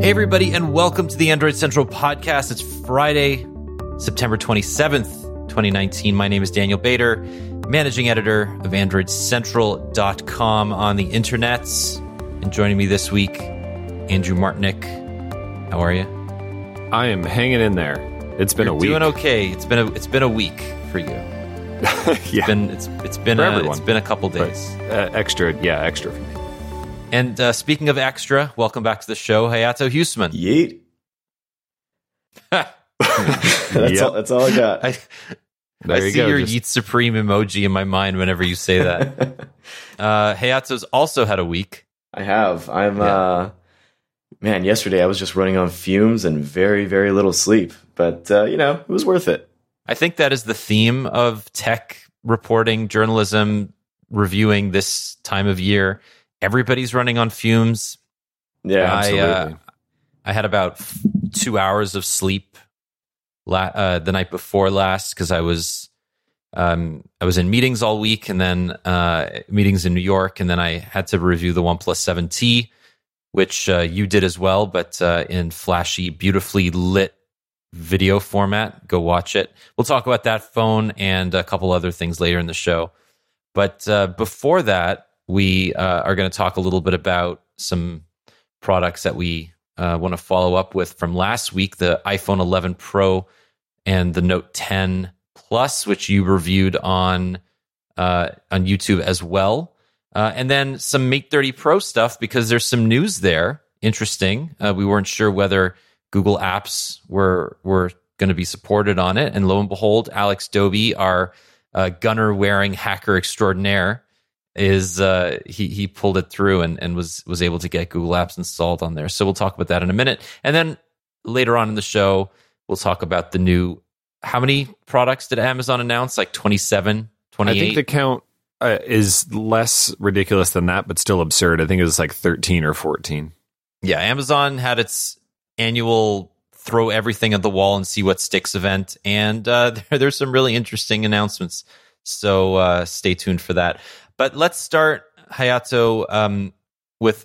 Hey, everybody, and welcome to the Android Central podcast. It's Friday, September 27th, 2019. My name is Daniel Bader, managing editor of AndroidCentral.com on the internets. And joining me this week, Andrew Martonik. How are you? I am hanging in there. It's been You're a week. Doing okay. It's been a it's been a week for you. It's yeah, been it's it's been For a, everyone. it's been a couple days. uh, extra. Yeah, extra. And uh, speaking of extra, welcome back to the show, Hayato Huseman. Yeet. That's, Yep. all, that's all I got. I, There I you see go. your Just- Yeet Supreme emoji in my mind whenever you say that. uh, Hayato's also had a week. I have. I'm, Yeah. uh, man, yesterday I was just running on fumes and very, very little sleep. But, uh, you know, it was worth it. I think that is the theme of tech reporting, journalism, reviewing this time of year. Everybody's running on fumes. Yeah. I, uh, absolutely. I had about two hours of sleep la- uh, the night before last because I was um, I was in meetings all week and then uh, meetings in New York, and then I had to review the OnePlus 7T, which uh, you did as well, but uh, in flashy, beautifully lit video format. Go watch it. We'll talk about that phone and a couple other things later in the show. But uh, before that, we uh, are going to talk a little bit about some products that we uh, want to follow up with from last week the iPhone 11 Pro and the Note 10 Plus, which you reviewed on uh, on YouTube as well. Uh, and then some Mate 30 Pro stuff because there's some news there. Interesting. Uh, we weren't sure whether Google Apps were were going to be supported on it, and lo and behold, Alex Dobie, our uh, gunner wearing hacker extraordinaire, is uh, he he pulled it through and, and was was able to get Google Apps installed on there. So we'll talk about that in a minute, and then later on in the show we'll talk about the new. How many products did Amazon announce? Like 27, I think the count uh, is less ridiculous than that, but still absurd. I think it was like thirteen or fourteen. yeah, Amazon had its annual throw everything at the wall and see what sticks event, and uh, there, there's some really interesting announcements. So uh, stay tuned for that. But let's start, Hayato, um, with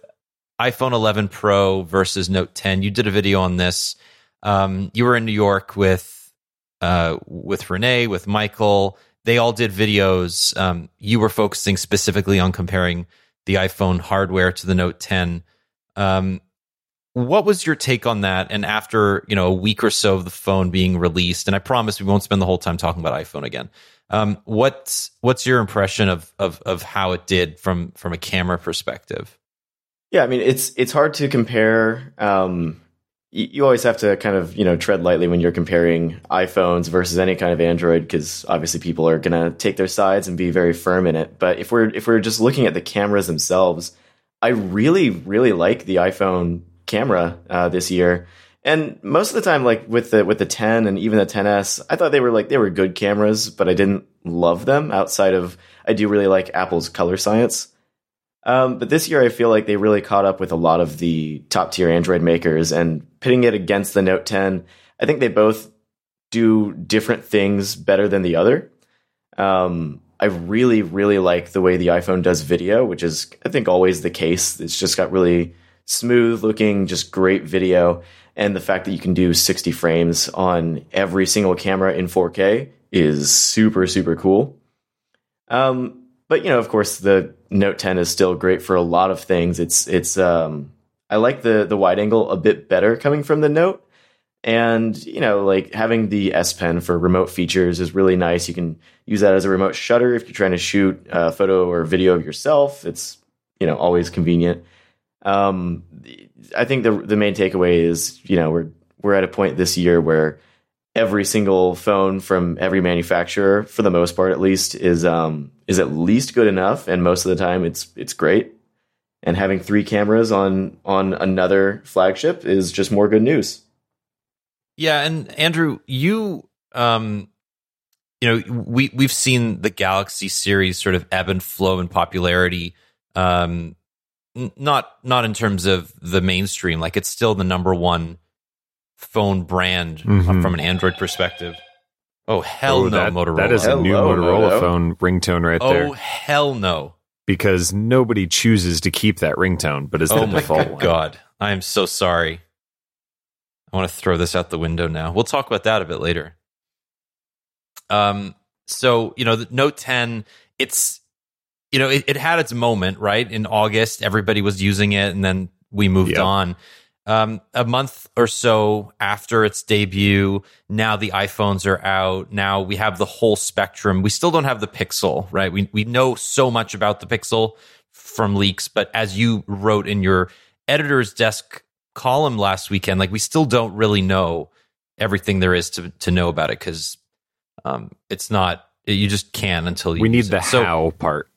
iPhone 11 Pro versus Note 10. You did a video on this. Um, you were in New York with uh, with Renee, with Michael. They all did videos. Um, you were focusing specifically on comparing the iPhone hardware to the Note 10. Um, what was your take on that? And after you know a week or so of the phone being released, and I promise we won't spend the whole time talking about iPhone again. Um, what's what's your impression of of of how it did from from a camera perspective? Yeah. I mean, it's, it's hard to compare. Um, you always have to kind of, you know, tread lightly when you're comparing iPhones versus any kind of Android because obviously people are going to take their sides and be very firm in it. But if we're if we're just looking at the cameras themselves, I really really like the iPhone camera uh, this year. And most of the time, like with the with the 10 and even the 10s, I thought they were like they were good cameras, but I didn't love them. Outside of I do really like Apple's color science. Um, but this year, I feel like they really caught up with a lot of the top tier Android makers and pitting it against the Note 10. I think they both do different things better than the other. Um, I really, really like the way the iPhone does video, which is, I think, always the case. It's just got really smooth looking, just great video. And the fact that you can do 60 frames on every single camera in 4K is super, super cool. Um, but you know, of course, the Note 10 is still great for a lot of things. It's it's um, I like the the wide angle a bit better coming from the Note, and you know, like having the S Pen for remote features is really nice. You can use that as a remote shutter if you're trying to shoot a photo or video of yourself. It's you know always convenient. Um, I think the the main takeaway is you know we're we're at a point this year where every single phone from every manufacturer, for the most part at least, is um, is at least good enough, and most of the time it's it's great. And having three cameras on on another flagship is just more good news. Yeah, and Andrew, you um you know, we we've seen the Galaxy series sort of ebb and flow in popularity um not not in terms of the mainstream, like it's still the number 1 phone brand uh, Mhm. from an Android perspective. Oh hell Oh, no, that, Motorola. That is a new Hello, Motorola Moto. phone ringtone right oh there Oh hell no. because nobody chooses to keep that ringtone, but it's Oh the my default one. Oh God. I am so sorry. I want to throw this out the window now. We'll talk about that a bit later. Um, so you know, the Note 10, it's you know, it, it had its moment, right? In August, everybody was using it, and then we moved Yep. on. Um, a month or so after its debut, now the iPhones are out. Now we have the whole spectrum. We still don't have the Pixel, right? We we know so much about the Pixel from leaks, but as you wrote in your editor's desk column last weekend, like we still don't really know everything there is to to know about it because um, it's not. You just can until you. We need the it. So- how part.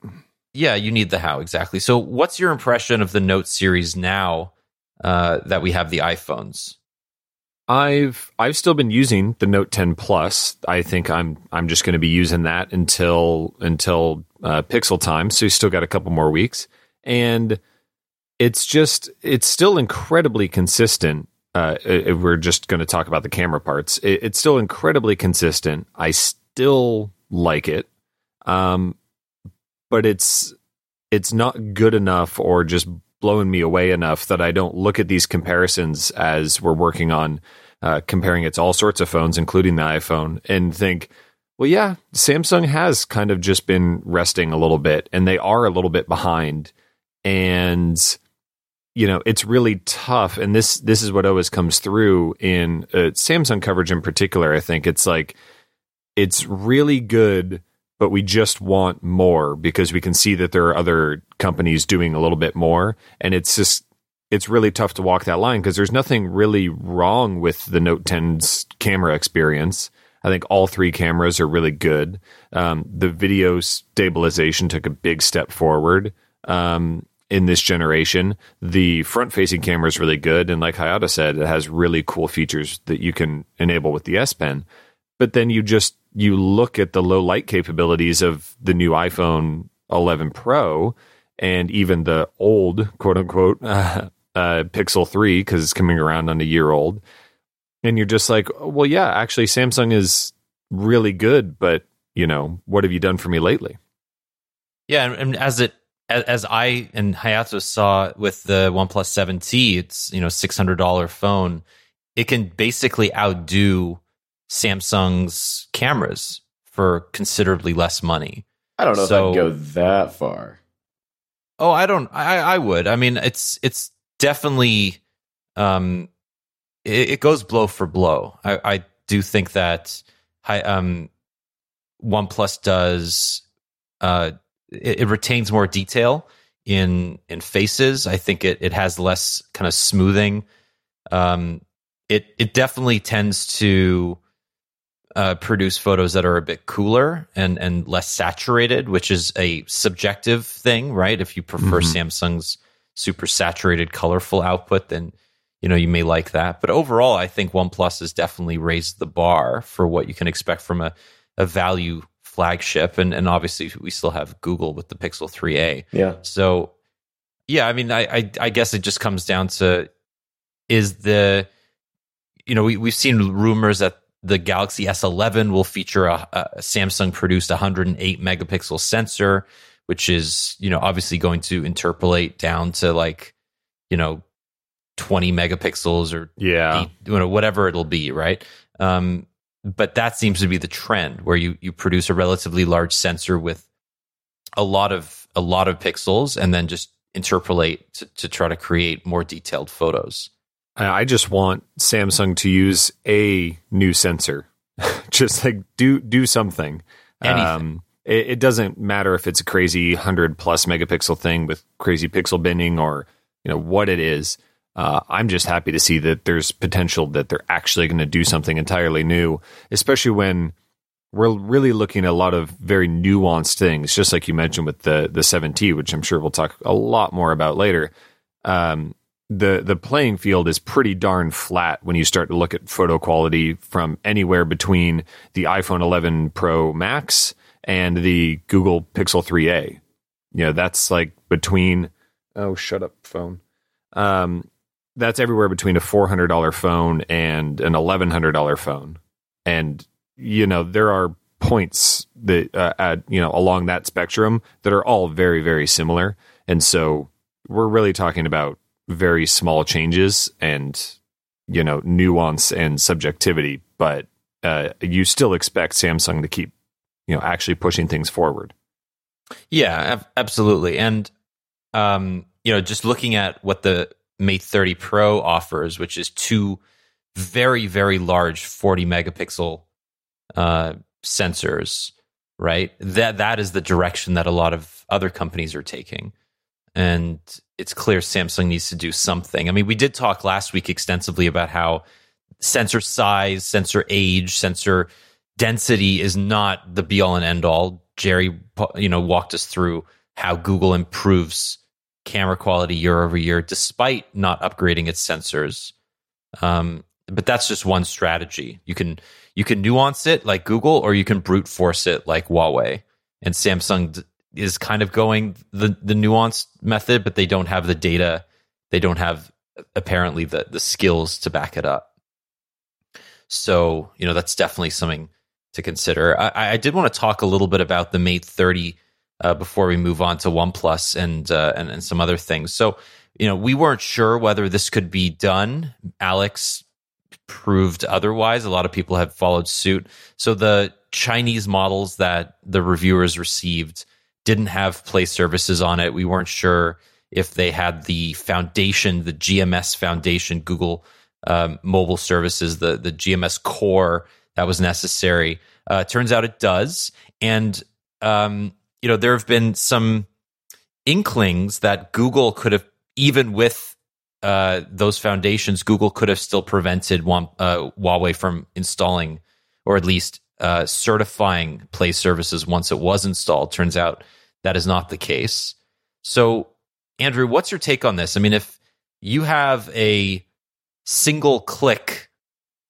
Yeah, you need the how exactly. So, what's your impression of the Note series now uh, that we have the iPhones? I've I've still been using the Note 10 Plus. I think I'm I'm just going to be using that until until uh, Pixel time. So you still got a couple more weeks, and it's just it's still incredibly consistent. Uh, we're just going to talk about the camera parts, it, it's still incredibly consistent. I still like it, um, but it's it's not good enough or just blowing me away enough that I don't look at these comparisons as we're working on uh, comparing it to all sorts of phones, including the iPhone, and think, well, yeah, Samsung has kind of just been resting a little bit, and they are a little bit behind, and you know it's really tough. And this this is what always comes through in uh, Samsung coverage in particular. I think it's like it's really good but we just want more because we can see that there are other companies doing a little bit more. And it's just it's really tough to walk that line because there's nothing really wrong with the note 10's camera experience. I think all three cameras are really good. Um, the video stabilization took a big step forward um, in this generation. The front facing camera is really good. And like Hayato said it has really cool features that you can enable with the s pen. But then you just you look at the low light capabilities of the new iPhone 11 Pro and even the old quote unquote uh, uh, Pixel 3 because it's coming around on a year old, and you're just like, well, yeah, actually, Samsung is really good, but you know, what have you done for me lately? Yeah, and, and as it as, as I and Hayato saw with the OnePlus 7T, it's you know six hundred dollar phone. It can basically outdo Samsung's cameras for considerably less money. I don't know So- if I'd go that far. Oh, I don't. I I would. I mean, it's it's definitely um, it, it goes blow for blow. I I do think that I um, OnePlus does uh, it, it retains more detail in in faces. I think it it has less kind of smoothing. Um, it it definitely tends to uh, produce photos that are a bit cooler and and less saturated, which is a subjective thing, right? If you prefer Mhm. Samsung's super saturated, colorful output, then you know you may like that. But overall, I think OnePlus has definitely raised the bar for what you can expect from a a value flagship, and and obviously we still have Google with the Pixel 3a. Yeah. So, yeah, I mean, I, I, I guess it just comes down to is the, you know, we, we've seen rumors that the Galaxy S11 will feature a, a Samsung produced 108 megapixel sensor, which is, you know, obviously going to interpolate down to like, you know, 20 megapixels or Yeah, eight, you know, whatever it'll be, right? Um, but that seems to be the trend where you you produce a relatively large sensor with a lot of a lot of pixels and then just interpolate to, to try to create more detailed photos. I just want Samsung to use a new sensor, just like do do something. Anything. Um, it, it doesn't matter if it's a crazy hundred plus megapixel thing with crazy pixel binning or you know what it is. Uh, I'm just happy to see that there's potential that they're actually going to do something entirely new, especially when we're really looking at a lot of very nuanced things, just like you mentioned with the the 7T, which I'm sure we'll talk a lot more about later. Um, the the playing field is pretty darn flat when you start to look at photo quality from anywhere between the iPhone 11 Pro Max and the Google Pixel 3a. You know, that's like between oh, shut up, phone. Um, that's everywhere between a $400 phone and an $1100 phone. And you know, there are points that uh, at, you know along that spectrum that are all very very similar. And so we're really talking about very small changes and you know nuance and subjectivity, but uh, you still expect Samsung to keep you know actually pushing things forward. Yeah, ab- absolutely. And um, you know, just looking at what the Mate 30 Pro offers, which is two very very large 40 megapixel uh, sensors, right? That that is the direction that a lot of other companies are taking. And it's clear Samsung needs to do something. I mean, we did talk last week extensively about how sensor size, sensor age, sensor density is not the be all and end all. Jerry, you know, walked us through how Google improves camera quality year over year despite not upgrading its sensors. Um, but that's just one strategy. You can you can nuance it like Google, or you can brute force it like Huawei. And Samsung is kind of going the the nuanced method, but they don't have the data. They don't have apparently the the skills to back it up. So you know that's definitely something to consider. I, I did want to talk a little bit about the Mate 30 uh, before we move on to OnePlus and, uh, and and some other things. So you know we weren't sure whether this could be done. Alex proved otherwise. A lot of people have followed suit. So the Chinese models that the reviewers received didn't have play services on it. We weren't sure if they had the foundation, the GMS foundation, Google um, mobile services, the the GMS core that was necessary. Uh, turns out it does, and um, you know there have been some inklings that Google could have, even with uh, those foundations, Google could have still prevented uh, Huawei from installing or at least uh, certifying Play services once it was installed. Turns out that is not the case. So, Andrew, what's your take on this? I mean, if you have a single click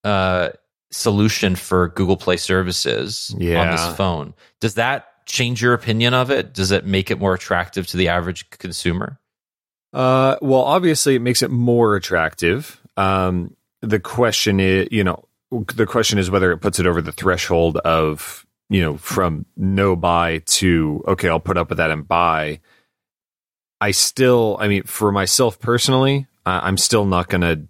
uh, solution for Google Play services yeah. on this phone, does that change your opinion of it? Does it make it more attractive to the average consumer? Uh, well, obviously, it makes it more attractive. Um, the question is, you know, the question is whether it puts it over the threshold of, you know, from no buy to okay, I'll put up with that and buy. I still, I mean, for myself personally, I'm still not going to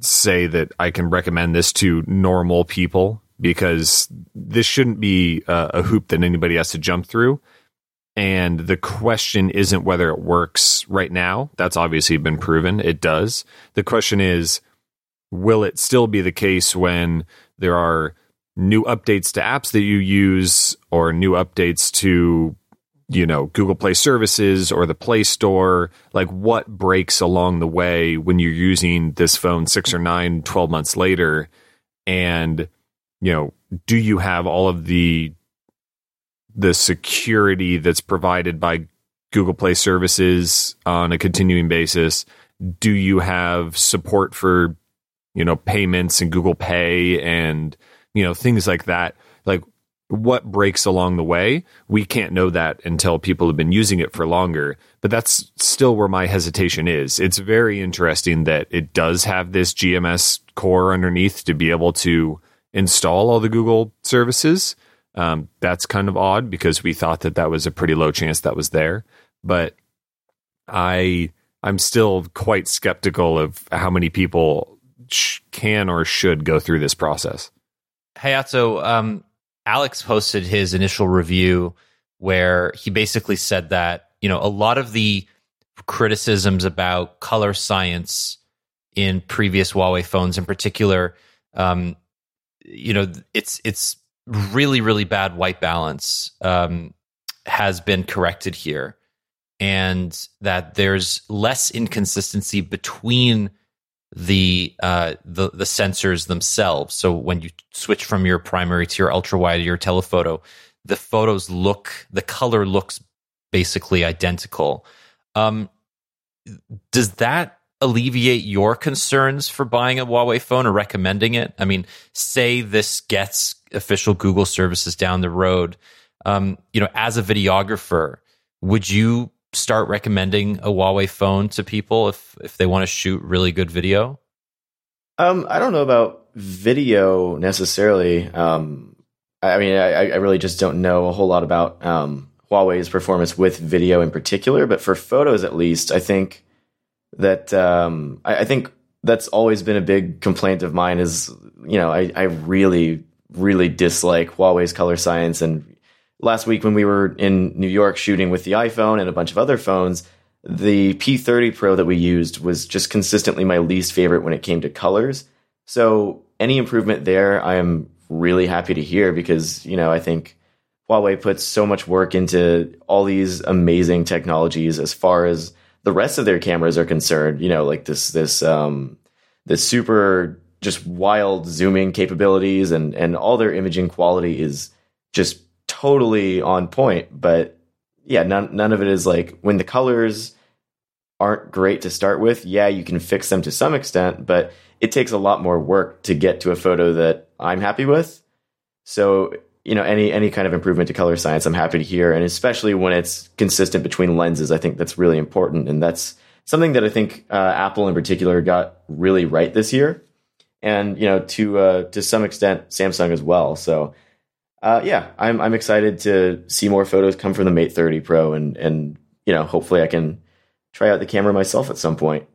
say that I can recommend this to normal people because this shouldn't be a, a hoop that anybody has to jump through. And the question isn't whether it works right now. That's obviously been proven. It does. The question is, will it still be the case when there are new updates to apps that you use or new updates to you know Google Play services or the Play Store like what breaks along the way when you're using this phone 6 or 9 12 months later and you know do you have all of the the security that's provided by Google Play services on a continuing basis? Do you have support for, you know, payments and Google Pay and, you know, things like that? Like what breaks along the way? We can't know that until people have been using it for longer. But that's still where my hesitation is. It's very interesting that it does have this GMS core underneath to be able to install all the Google services. Um, that's kind of odd because we thought that that was a pretty low chance that was there. But I I'm still quite skeptical of how many people sh- can or should go through this process. Hayato, um, Alex posted his initial review where he basically said that you know a lot of the criticisms about color science in previous Huawei phones, in particular, um, you know, it's it's really, really bad white balance um, has been corrected here, and that there's less inconsistency between the uh, the the sensors themselves. So when you switch from your primary to your ultra wide to your telephoto, the photos look the color looks basically identical. Um, does that alleviate your concerns for buying a Huawei phone or recommending it? I mean, say this gets official Google services down the road. Um, you know, as a videographer, would you start recommending a Huawei phone to people if if they want to shoot really good video? Um, I don't know about video necessarily. Um, I mean, I, I, really just don't know a whole lot about um, Huawei's performance with video in particular. But for photos, at least, I think that um, I, I, think that's always been a big complaint of mine. Is you know I I really really dislike Huawei's color science. And last week when we were in New York shooting with the iPhone and a bunch of other phones, the P30 Pro that we used was just consistently my least favorite when it came to colors. So any improvement there, I am really happy to hear because you know I think Huawei puts so much work into all these amazing technologies as far as the rest of their cameras are concerned. You know, like this this um, this super just wild zooming capabilities and and all their imaging quality is just totally on point. But yeah, none none of it is like when the colors aren't great to start with. Yeah, you can fix them to some extent, but it takes a lot more work to get to a photo that I'm happy with. So you know any any kind of improvement to color science i'm happy to hear and especially when it's consistent between lenses i think that's really important and that's something that i think uh, apple in particular got really right this year and you know to uh, to some extent samsung as well so uh, yeah i'm i'm excited to see more photos come from the mate 30 pro and and you know hopefully i can try out the camera myself at some point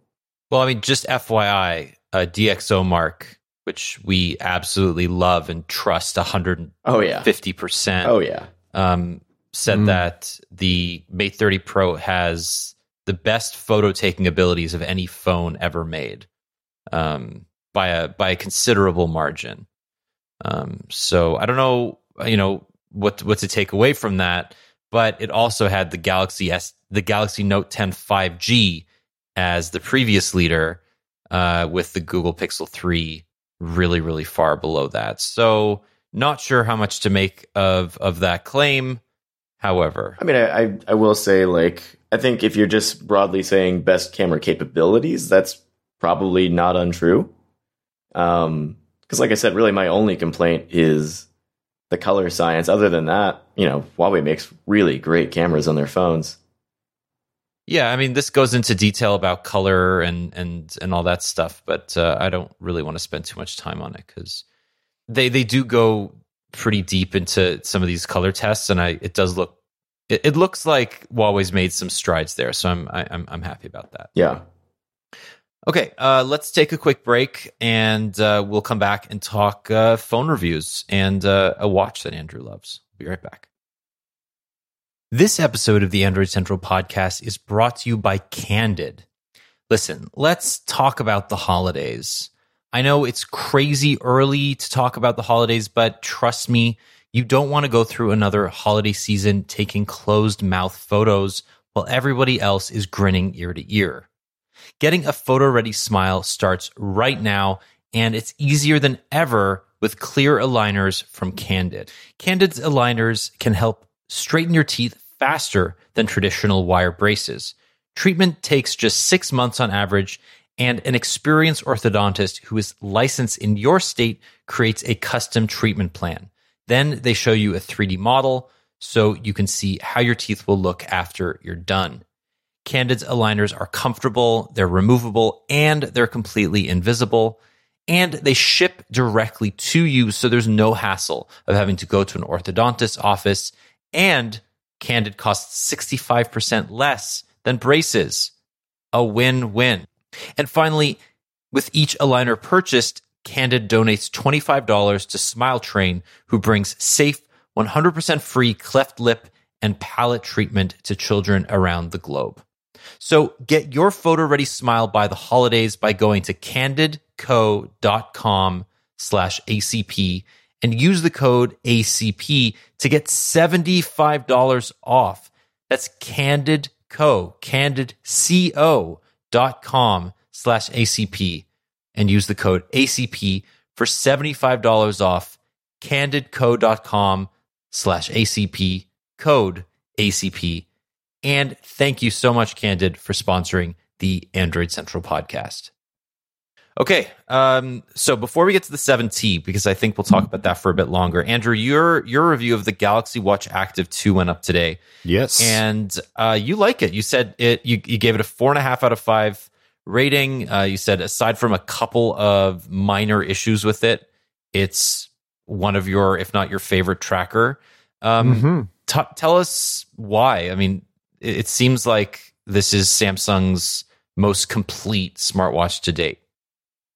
well i mean just fyi uh, DxOMark which we absolutely love and trust 150%. Oh, yeah. Oh, yeah. Um, said mm. that the Mate 30 Pro has the best photo taking abilities of any phone ever made um, by a by a considerable margin. Um, so I don't know, you know, what what to take away from that, but it also had the Galaxy S, the Galaxy Note 10 5G as the previous leader, uh, with the Google Pixel 3 really, really far below that. So not sure how much to make of of that claim. However, I mean, I, I, I will say, like, I think if you're just broadly saying best camera capabilities, that's probably not untrue. Um, because like I said, really my only complaint is the color science. Other than that, you know, Huawei makes really great cameras on their phones. Yeah, I mean, this goes into detail about color and and and all that stuff, but uh, I don't really want to spend too much time on it because they they do go pretty deep into some of these color tests, and I it does look it, it looks like Huawei's made some strides there, so I'm I, am i I'm happy about that. Yeah. Okay, uh, let's take a quick break, and uh, we'll come back and talk uh, phone reviews and uh, a watch that Andrew loves. Be right back. This episode of the Android Central podcast is brought to you by Candid. Listen, let's talk about the holidays. I know it's crazy early to talk about the holidays, but trust me, you don't want to go through another holiday season taking closed mouth photos while everybody else is grinning ear to ear. Getting a photo ready smile starts right now, and it's easier than ever with clear aligners from Candid. Candid's aligners can help straighten your teeth faster than traditional wire braces. Treatment takes just six months on average, and an experienced orthodontist who is licensed in your state creates a custom treatment plan. Then they show you a 3D model so you can see how your teeth will look after you're done. Candid's aligners are comfortable, they're removable, and they're completely invisible. And they ship directly to you, so there's no hassle of having to go to an orthodontist's office. And Candid costs 65% less than braces. A win win. And finally, with each aligner purchased, Candid donates $25 to Smile Train, who brings safe, 100% free cleft lip and palate treatment to children around the globe. So get your photo ready smile by the holidays by going to candidco.com slash ACP and use the code ACP to get $75 off. That's Candid Co, candidco.com slash ACP and use the code ACP for $75 off candidco.com slash ACP code ACP. And thank you so much, Candid, for sponsoring the Android Central podcast. Okay. Um, so before we get to the 7T, because I think we'll talk about that for a bit longer, Andrew, your your review of the Galaxy Watch Active 2 went up today. Yes. And uh, you like it. You said it you, you gave it a four and a half out of five rating. Uh, you said aside from a couple of minor issues with it, it's one of your, if not your favorite tracker. Um, mm-hmm. t- tell us why. I mean, it, seems like this is Samsung's most complete smartwatch to date.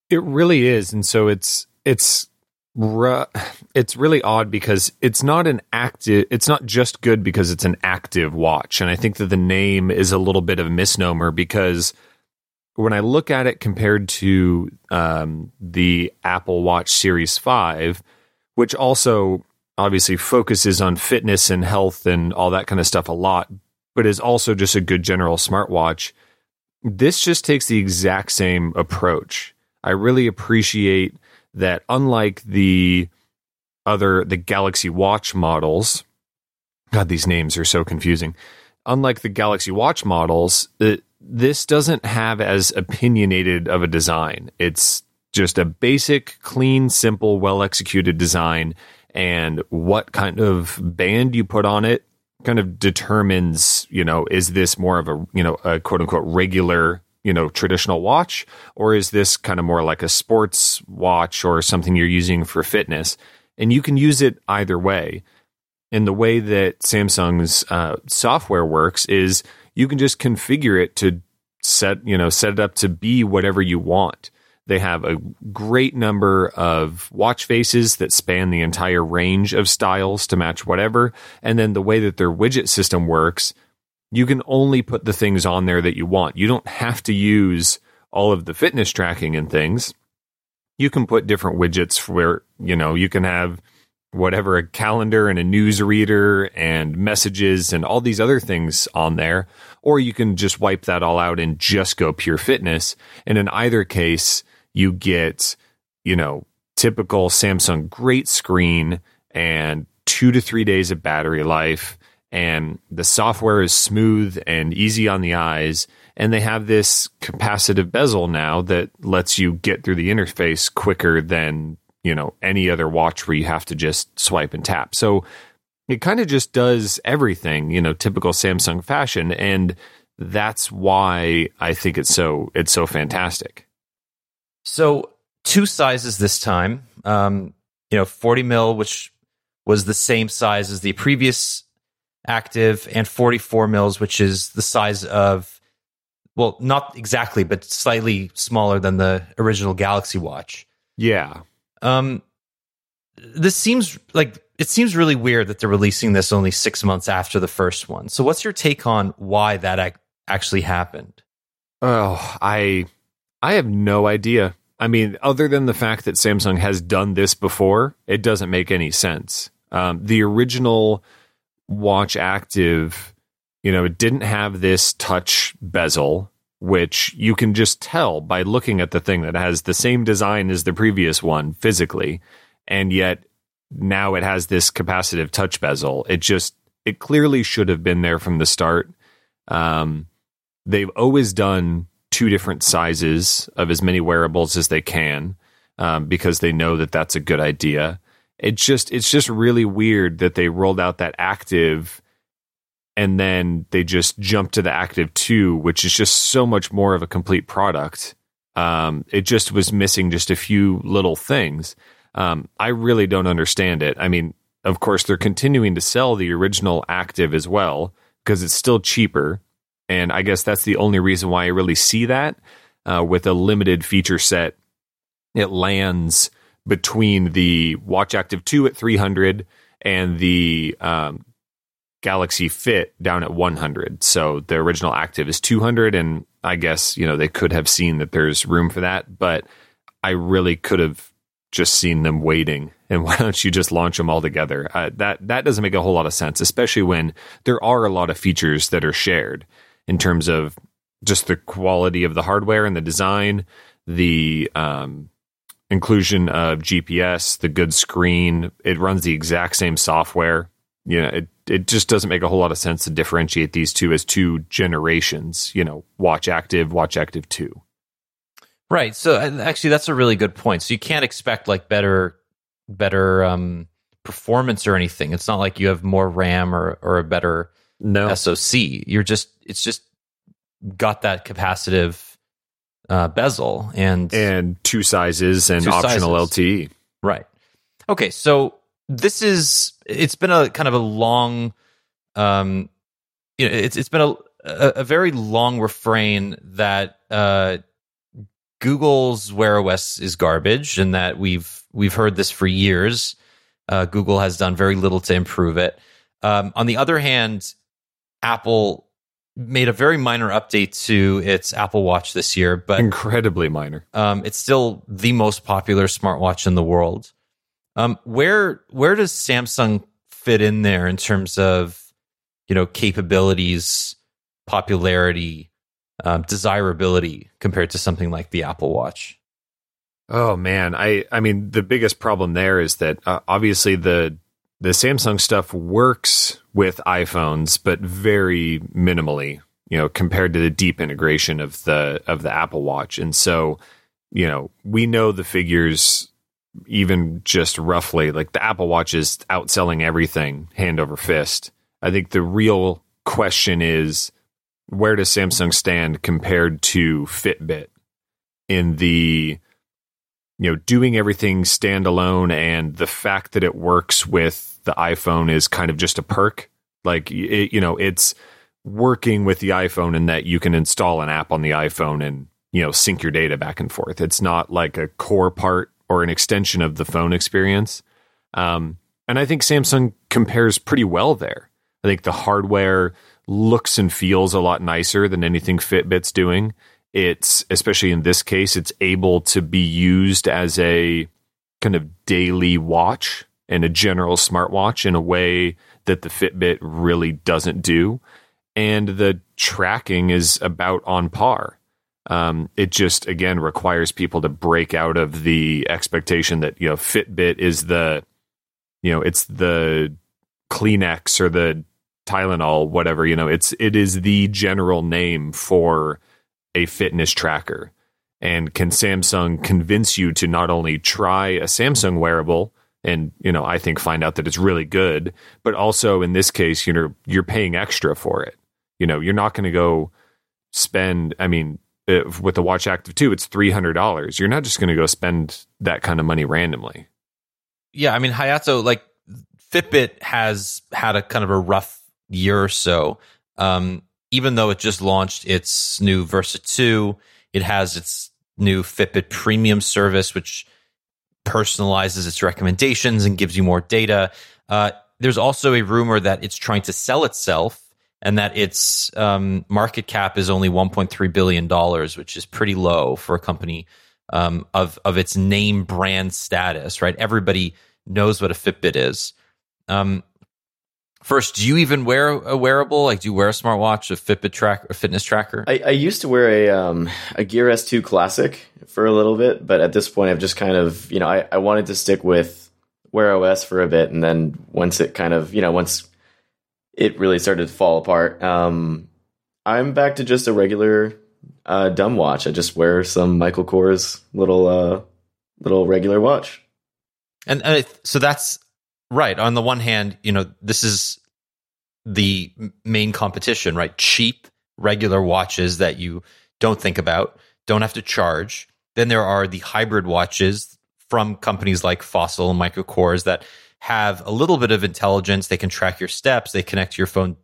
It really is, and so it's it's it's really odd because it's not an active it's not just good because it's an active watch and i think that the name is a little bit of a misnomer because when i look at it compared to um, the apple watch series 5 which also obviously focuses on fitness and health and all that kind of stuff a lot but is also just a good general smartwatch this just takes the exact same approach i really appreciate that unlike the other the Galaxy Watch models, God, these names are so confusing. Unlike the Galaxy Watch models, it, this doesn't have as opinionated of a design. It's just a basic, clean, simple, well executed design. And what kind of band you put on it kind of determines, you know, is this more of a, you know, a quote unquote regular you know traditional watch or is this kind of more like a sports watch or something you're using for fitness? And you can use it either way. And the way that samsung's uh, software works is you can just configure it to set you know set it up to be whatever you want they have a great number of watch faces that span the entire range of styles to match whatever and then the way that their widget system works you can only put the things on there that you want. You don't have to use all of the fitness tracking and things. You can put different widgets where, you know, you can have whatever a calendar and a news reader and messages and all these other things on there. Or you can just wipe that all out and just go pure fitness. And in either case, you get, you know, typical Samsung great screen and two to three days of battery life and the software is smooth and easy on the eyes. And they have this capacitive bezel now that lets you get through the interface quicker than, you know, any other watch where you have to just swipe and tap. So it kind of just does everything, you know, typical Samsung fashion. And that's why I think it's so it's so fantastic. So two sizes this time. Um, you know, 40 mil, which was the same size as the previous active and 44 mils, which is the size of, well, not exactly, but slightly smaller than the original Galaxy Watch. Yeah. Um, this seems like it seems really weird that they're releasing this only six months after the first one. So, what's your take on why that ac- actually happened? Oh, I I have no idea. I mean, other than the fact that Samsung has done this before, it doesn't make any sense. Um, the original watch active, you know, it didn't have this touch bezel, which you can just tell by looking at the thing that has the same design as the previous one physically. And yet now it has this capacitive touch bezel. It just, it clearly should have been there from the start. Um, they've always done two different sizes of as many wearables as they can um, because they know that that's a good idea. It's just it's just really weird that they rolled out that active and then they just jumped to the active 2 which is just so much more of a complete product. Um, it just was missing just a few little things. Um, i really don't understand it. I mean of course they're continuing to sell the original active as well because it's still cheaper and i guess that's the only reason why i really see that uh, with a limited feature set it lands between the Watch Active 2 at 300 and the um, Galaxy Fit down at 100. So the original Active is 200, and I guess you know they could have seen that there's room for that, but I really could have just seen them waiting. And why don't you just launch them all together? Uh, that that doesn't make a whole lot of sense, especially when there are a lot of features that are shared in terms of just the quality of the hardware and the design, the um, inclusion of GPS, the good screen. It runs the exact same software. You know, it it just doesn't make a whole lot of sense to differentiate these two as two generations. You know, Watch Active, Watch Active Two. Right. So actually, that's a really good point. So you can't expect like better better um, performance or anything. It's not like you have more RAM or or a better no SoC. You're just it's just got that capacitive uh, bezel and and two sizes and two optional sizes. LTE. Right. Okay, so this is it's been a kind of a long um you know it's it's been a a, a very long refrain that uh Google's Wear OS is garbage, and that we've we've heard this for years. Uh, Google has done very little to improve it. Um, on the other hand, Apple made a very minor update to its Apple Watch this year, but incredibly minor. Um, it's still the most popular smartwatch in the world. Um, where where does Samsung fit in there in terms of you know capabilities, popularity, um, desirability compared to something like the Apple Watch? Oh man, I I mean the biggest problem there is that uh, obviously the the Samsung stuff works with iPhones, but very minimally, you know, compared to the deep integration of the of the Apple Watch. And so, you know, we know the figures even just roughly like the Apple Watch is outselling everything hand over fist. I think the real question is where does Samsung stand compared to Fitbit in the you know doing everything standalone and the fact that it works with the iPhone is kind of just a perk. Like it, you know it's working with the iPhone and that you can install an app on the iPhone and you know sync your data back and forth. It's not like a core part or an extension of the phone experience. Um, and I think Samsung compares pretty well there. I think the hardware looks and feels a lot nicer than anything Fitbit's doing. It's especially in this case it's able to be used as a kind of daily watch and a general smartwatch in a way that the Fitbit really doesn't do and the tracking is about on par um, it just again requires people to break out of the expectation that you know Fitbit is the you know it's the Kleenex or the Tylenol whatever you know it's it is the general name for a fitness tracker? And can Samsung convince you to not only try a Samsung wearable and, you know, I think find out that it's really good, but also in this case, you know, you're paying extra for it. You know, you're not going to go spend, I mean, if, with the Watch Active 2, it's $300. You're not just going to go spend that kind of money randomly. Yeah, I mean, Hayato, like Fitbit has had a kind of a rough year or so. Um, even though it just launched its new Versa 2, it has its new Fitbit Premium service, which personalizes its recommendations and gives you more data. Uh, there's also a rumor that it's trying to sell itself and that its um, market cap is only 1.3 billion dollars, which is pretty low for a company um, of of its name brand status. Right, everybody knows what a Fitbit is. Um, First, do you even wear a wearable? Like, do you wear a smartwatch, a Fitbit track, a fitness tracker? I, I used to wear a um, a Gear S2 Classic for a little bit, but at this point, I've just kind of, you know, I, I wanted to stick with Wear OS for a bit, and then once it kind of, you know, once it really started to fall apart, um, I'm back to just a regular uh, dumb watch. I just wear some Michael Kors little uh, little regular watch. And, and it, so that's Right. On the one hand, you know, this is the main competition, right? Cheap, regular watches that you don't think about, don't have to charge. Then there are the hybrid watches from companies like Fossil and Michael Kors that have a little bit of intelligence. They can track your steps. They connect to your phone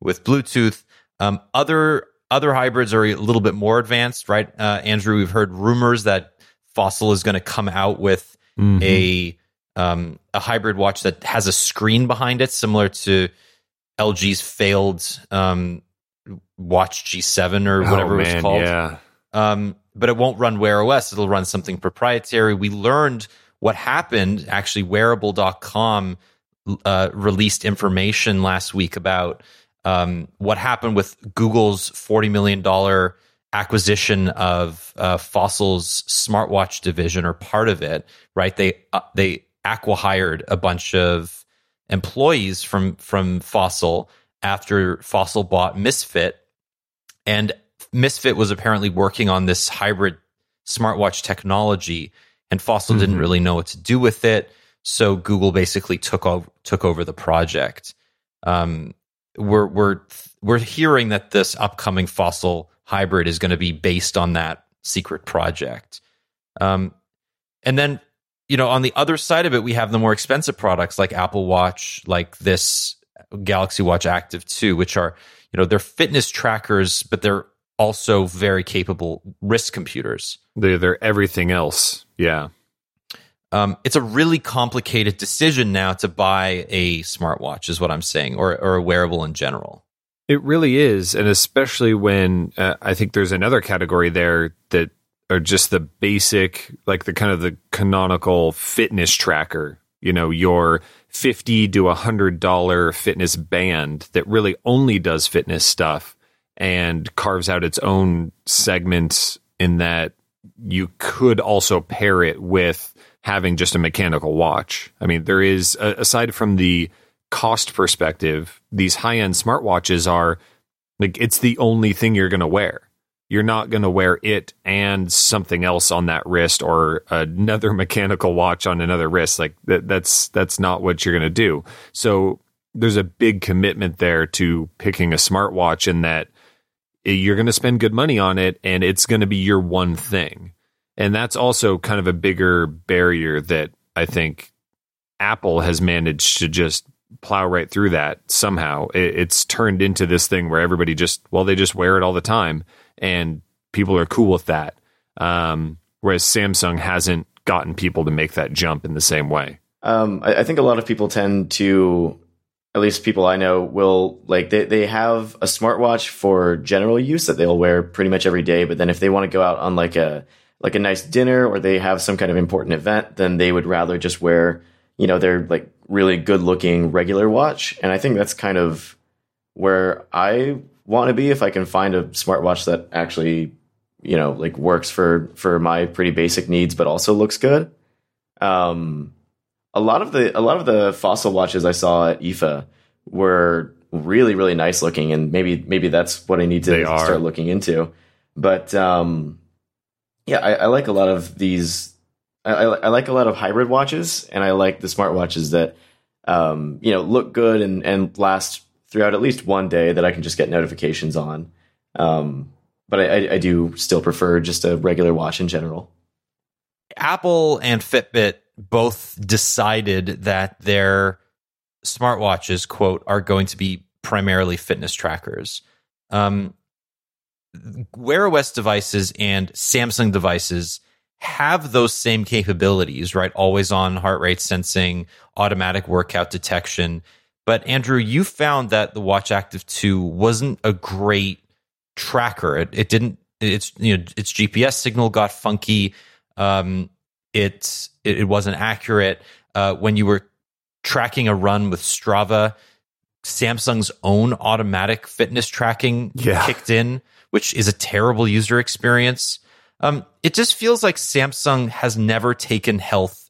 with Bluetooth. Um, other other hybrids are a little bit more advanced, right? Uh, Andrew, we've heard rumors that Fossil is going to come out with mm-hmm. a um, a hybrid watch that has a screen behind it, similar to LG's failed um, Watch G7 or whatever oh, man, it was called. Yeah. Um, but it won't run Wear OS. It'll run something proprietary. We learned what happened. Actually, wareable.com uh, released information last week about um, what happened with Google's $40 million acquisition of uh, Fossil's smartwatch division or part of it, right? They, uh, they acquihired a bunch of employees from from Fossil after Fossil bought Misfit, and Misfit was apparently working on this hybrid smartwatch technology, and Fossil mm-hmm. didn't really know what to do with it. So Google basically took over took over the project. Um, we're we're we're hearing that this upcoming Fossil hybrid is going to be based on that secret project. Um, and then you know, on the other side of it, we have the more expensive products like Apple Watch, like this Galaxy Watch Active 2, which are, you know, they're fitness trackers, but they're also very capable wrist computers. They're, they're everything else. Yeah. Um, it's a really complicated decision now to buy a smartwatch, is what I'm saying, or, or a wearable in general. It really is. And especially when uh, I think there's another category there that are just the basic, like the kind of the canonical fitness tracker, you know, your 50 to a hundred dollar fitness band that really only does fitness stuff and carves out its own segment in that you could also pair it with having just a mechanical watch. I mean, there is aside from the cost perspective, these high end smartwatches are like it's the only thing you're going to wear. You're not going to wear it and something else on that wrist or another mechanical watch on another wrist. Like that, that's that's not what you're going to do. So there's a big commitment there to picking a smartwatch in that you're going to spend good money on it and it's going to be your one thing. And that's also kind of a bigger barrier that I think Apple has managed to just plow right through that somehow. it's turned into this thing where everybody just, well, they just wear it all the time and people are cool with that. Um, whereas Samsung hasn't gotten people to make that jump in the same way. Um, I, I, think a lot of people tend to, at least people I know, will like they, they have a smartwatch for general use that they'll wear pretty much every day. But then if they want to go out on like a like a nice dinner or they have some kind of important event, then they would rather just wear you know their like really good looking regular watch. And I think that's kind of where I want to be if I can find a smartwatch that actually, you know, like works for for my pretty basic needs, but also looks good. Um, a lot of the a lot of the fossil watches I saw at IFA were really really nice looking, and maybe maybe that's what I need to start looking into. But um, yeah, I, I like a lot of these I, I, like a lot of hybrid watches, and I like the smartwatches that um, you know look good and, and last throughout at least one day that I can just get notifications on. Um, but I, I do still prefer just a regular watch in general. Apple and Fitbit both decided that their smartwatches, quote, are going to be primarily fitness trackers. Um, Wear OS devices and Samsung devices have those same capabilities, right? Always on heart rate sensing, automatic workout detection. But Andrew, you found that the Watch Active 2 wasn't a great tracker. It, it didn't, it's, you know, its GPS signal got funky. Um, it, it, it wasn't accurate. Uh, when you were tracking a run with Strava, Samsung's own automatic fitness tracking yeah. kicked in, which is a terrible user experience. Um, it just feels like Samsung has never taken health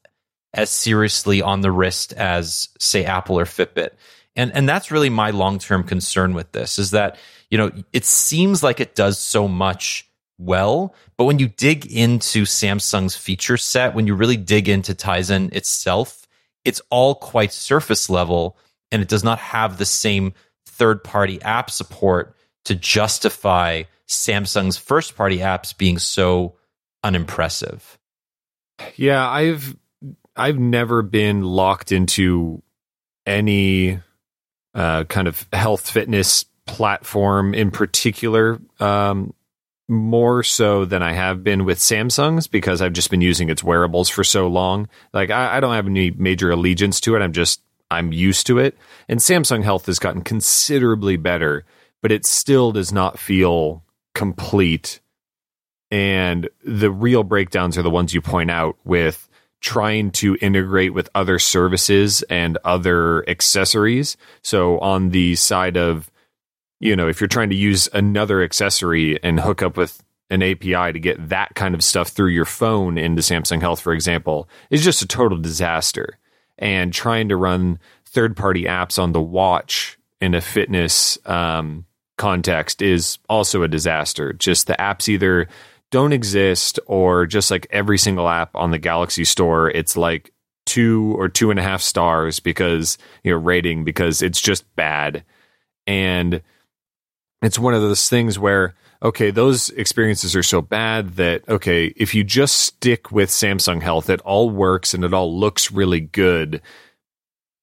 as seriously on the wrist as, say, Apple or Fitbit. And, and that's really my long term concern with this is that, you know, it seems like it does so much well, but when you dig into Samsung's feature set, when you really dig into Tizen itself, it's all quite surface level and it does not have the same third party app support to justify Samsung's first party apps being so unimpressive. Yeah, I've I've never been locked into any uh, kind of health fitness platform in particular. Um, more so than I have been with Samsung's because I've just been using its wearables for so long. Like I, I don't have any major allegiance to it. I'm just I'm used to it. And Samsung Health has gotten considerably better, but it still does not feel complete. And the real breakdowns are the ones you point out with trying to integrate with other services and other accessories. So on the side of, you know, if you're trying to use another accessory and hook up with an API to get that kind of stuff through your phone into Samsung Health, for example, is just a total disaster. And trying to run third party apps on the watch in a fitness um, context is also a disaster. Just the apps either don't exist or just like every single app on the Galaxy Store, it's like two or two and a half stars because, you know, rating because it's just bad. And it's one of those things where, okay, those experiences are so bad that, okay, if you just stick with Samsung Health, it all works and it all looks really good.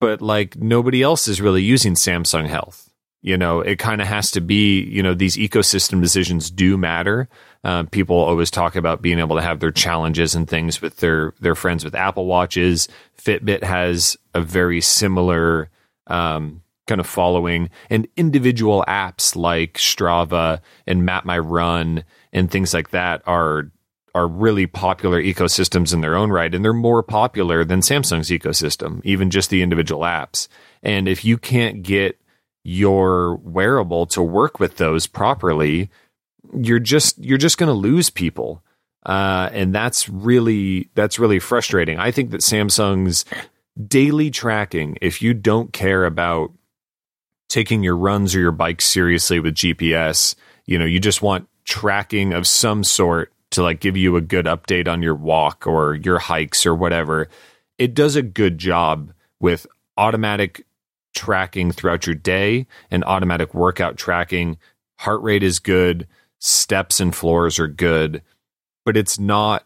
But like nobody else is really using Samsung Health You know, it kind of has to be, you know, these ecosystem decisions do matter. Uh, people always talk about being able to have their challenges and things with their their friends with Apple Watches. Fitbit has a very similar um, kind of following, and individual apps like Strava and Map My Run and things like that are are really popular ecosystems in their own right, and they're more popular than Samsung's ecosystem, even just the individual apps. And if you can't get your wearable to work with those properly, you're just you're just going to lose people. Uh, and that's really that's really frustrating. I think that Samsung's daily tracking, if you don't care about taking your runs or your bikes seriously with GPS, you know, you just want tracking of some sort to like give you a good update on your walk or your hikes or whatever. It does a good job with automatic tracking throughout your day and automatic workout tracking. Heart rate is good, steps and floors are good, but it's not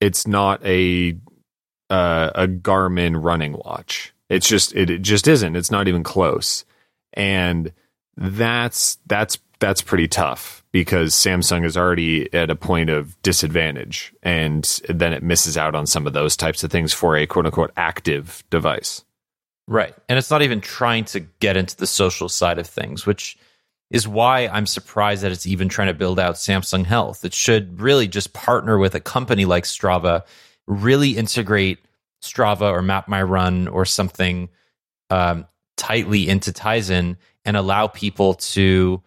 it's not a uh, a Garmin running watch. It's just it, it just isn't. It's not even close. And that's that's that's pretty tough because Samsung is already at a point of disadvantage and then it misses out on some of those types of things for a quote unquote active device. Right. And it's not even trying to get into the social side of things, which is why I'm surprised that it's even trying to build out Samsung Health. It should really just partner with a company like Strava, really integrate Strava or Map My Run or something um, tightly into Tizen and allow people to,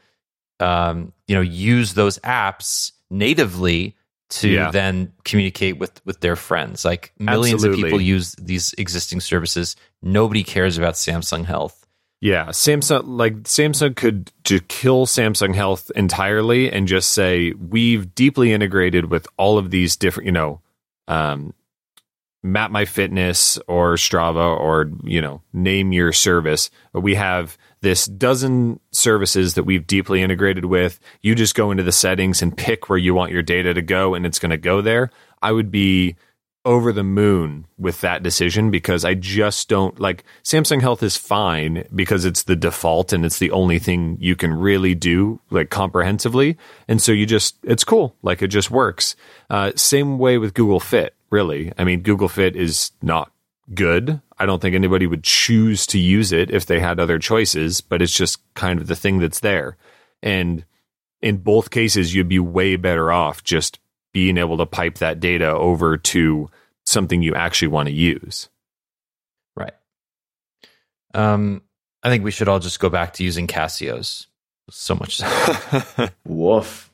um, you know, use those apps natively to yeah. then communicate with with their friends. Like millions Absolutely. of people use these existing services. Nobody cares about Samsung Health. Yeah, Samsung like Samsung could to kill Samsung Health entirely and just say we've deeply integrated with all of these different, you know, um, Map My Fitness or Strava or you know, name your service. We have this dozen services that we've deeply integrated with. You just go into the settings and pick where you want your data to go, and it's going to go there. I would be over the moon with that decision because I just don't like Samsung Health is fine because it's the default and it's the only thing you can really do like comprehensively. And so you just, it's cool. Like it just works. Uh, same way with Google Fit, really. I mean, Google Fit is not good. I don't think anybody would choose to use it if they had other choices, but it's just kind of the thing that's there. And in both cases, you'd be way better off just being able to pipe that data over to something you actually want to use. Right. Um, I think we should all just go back to using Casios. So much. Woof.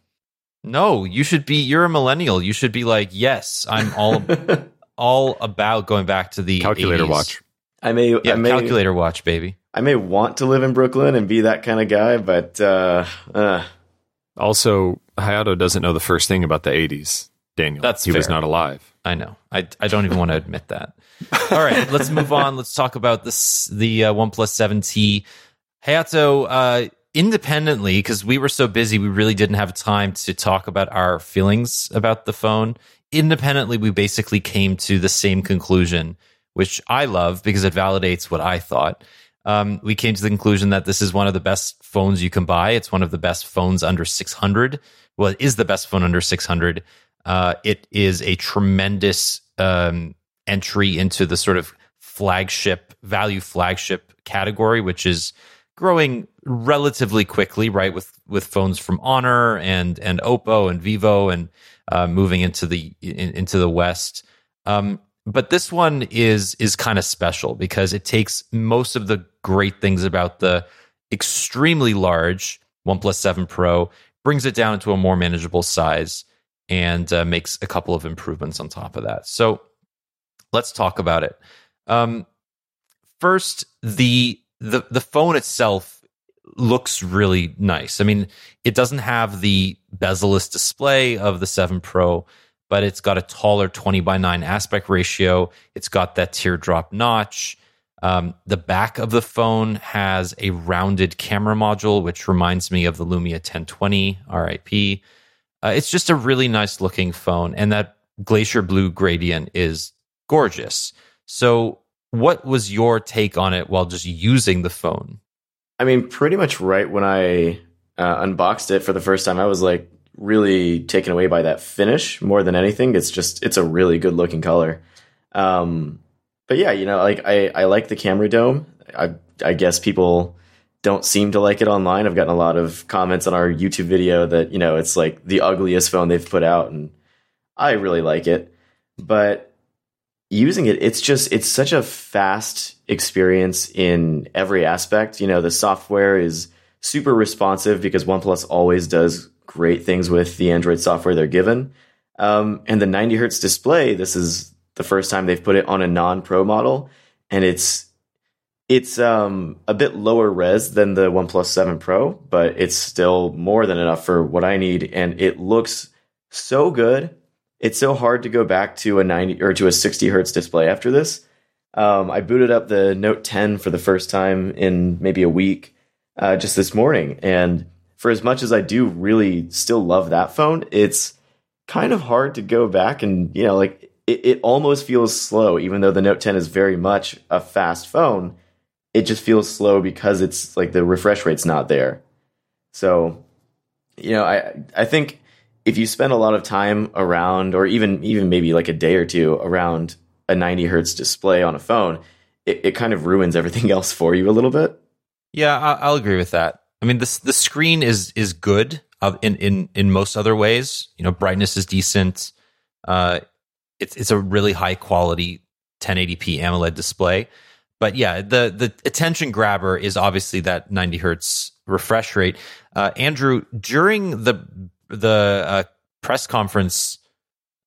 No, you should be. You're a millennial. You should be like, yes, I'm all all about going back to the calculator 80s. watch. I may, yeah, I may, calculator watch, baby. I may want to live in Brooklyn and be that kind of guy, but uh, uh, also, Hayato doesn't know the first thing about the 80s, Daniel. That's he fair. was not alive. I know. I, I don't even want to admit that. All right, let's move on. Let's talk about this the uh, OnePlus 7T. Hayato, uh, independently, because we were so busy, we really didn't have time to talk about our feelings about the phone. Independently, we basically came to the same conclusion, which I love because it validates what I thought um, we came to the conclusion that this is one of the best phones you can buy. It's one of the best phones under 600. Well, it is the best phone under 600. Uh, it is a tremendous um, entry into the sort of flagship value flagship category, which is growing relatively quickly, right? With with phones from Honor and and Oppo and Vivo and uh, moving into the in, into the West. Um, but this one is is kind of special because it takes most of the great things about the extremely large OnePlus 7 Pro, brings it down to a more manageable size, and uh, makes a couple of improvements on top of that. So let's talk about it. Um, first, the the the phone itself looks really nice. I mean, it doesn't have the bezel-less display of the 7 Pro, but it's got a taller 20 by 9 aspect ratio. It's got that teardrop notch. Um, the back of the phone has a rounded camera module, which reminds me of the Lumia 1020 RIP. Uh, it's just a really nice looking phone, and that glacier blue gradient is gorgeous. So, what was your take on it while just using the phone? I mean, pretty much right when I uh, unboxed it for the first time, I was like really taken away by that finish more than anything. It's just it's a really good looking color. Um, but yeah, you know, like I I like the camera dome. I I guess people don't seem to like it online. I've gotten a lot of comments on our YouTube video that you know it's like the ugliest phone they've put out, and I really like it. But using it, it's just it's such a fast experience in every aspect. You know, the software is super responsive because OnePlus always does great things with the Android software they're given. Um, and the 90 hertz display, this is the first time they've put it on a non-pro model, and it's it's um, a bit lower res than the OnePlus 7 Pro, but it's still more than enough for what I need, and it looks so good. It's so hard to go back to a 90 or to a 60 hertz display after this. Um, I booted up the Note 10 for the first time in maybe a week uh, just this morning, and for as much as I do really still love that phone, it's kind of hard to go back and you know like it, it almost feels slow, even though the Note 10 is very much a fast phone. It just feels slow because it's like the refresh rate's not there. So, you know, I I think if you spend a lot of time around, or even even maybe like a day or two around a 90 hertz display on a phone, it, it kind of ruins everything else for you a little bit. Yeah, I'll agree with that. I mean, the the screen is is good in in in most other ways. You know, brightness is decent. Uh, it's it's a really high quality 1080p AMOLED display. But yeah, the the attention grabber is obviously that 90 hertz refresh rate. Uh, Andrew, during the the uh, press conference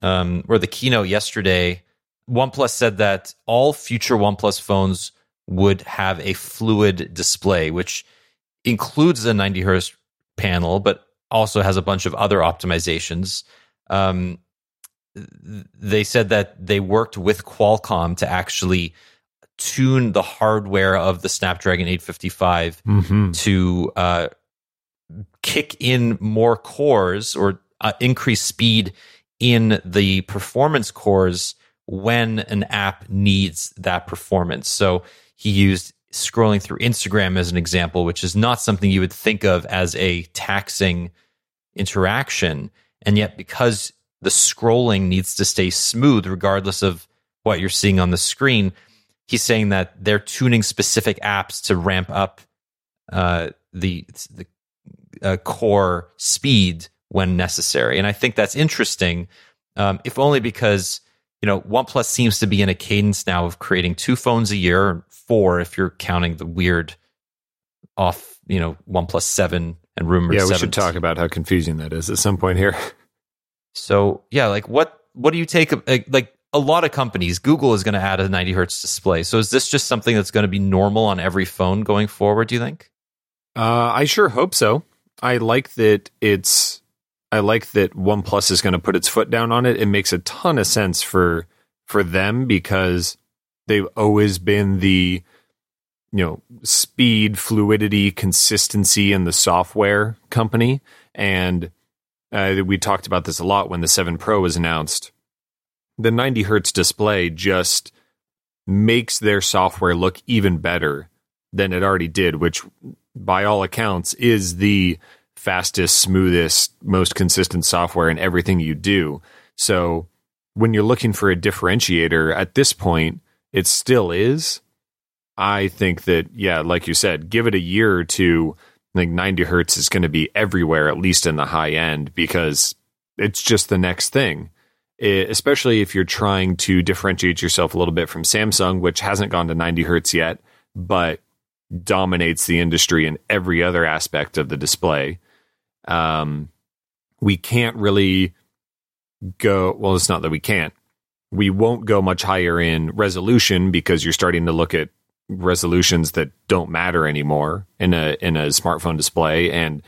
um, or the keynote yesterday, OnePlus said that all future OnePlus phones would have a fluid display, which includes the 90 hertz panel, but also has a bunch of other optimizations. Um, they said that they worked with Qualcomm to actually tune the hardware of the Snapdragon 855 mm-hmm. to uh, kick in more cores or uh, increase speed in the performance cores when an app needs that performance. So he used scrolling through Instagram as an example, which is not something you would think of as a taxing interaction. And yet, because the scrolling needs to stay smooth regardless of what you're seeing on the screen. He's saying that they're tuning specific apps to ramp up uh, the the uh, core speed when necessary, and I think that's interesting. Um, if only because you know OnePlus seems to be in a cadence now of creating two phones a year, four if you're counting the weird off, you know, OnePlus Seven and rumors. Yeah, we 7. should talk about how confusing that is at some point here. So yeah, like what what do you take like a lot of companies, Google is going to add a 90 hertz display. So is this just something that's going to be normal on every phone going forward? Do you think? Uh, I sure hope so. I like that it's. I like that OnePlus is going to put its foot down on it. It makes a ton of sense for for them because they've always been the you know speed, fluidity, consistency in the software company, and uh, we talked about this a lot when the 7 Pro was announced. The 90 hertz display just makes their software look even better than it already did, which by all accounts is the fastest, smoothest, most consistent software in everything you do. So when you're looking for a differentiator at this point, it still is. I think that, yeah, like you said, give it a year or two like 90 hertz is going to be everywhere, at least in the high end, because it's just the next thing. It, especially if you're trying to differentiate yourself a little bit from Samsung, which hasn't gone to 90 hertz yet, but dominates the industry in every other aspect of the display. Um, we can't really go. Well, it's not that we can't. We won't go much higher in resolution because you're starting to look at resolutions that don't matter anymore in a in a smartphone display and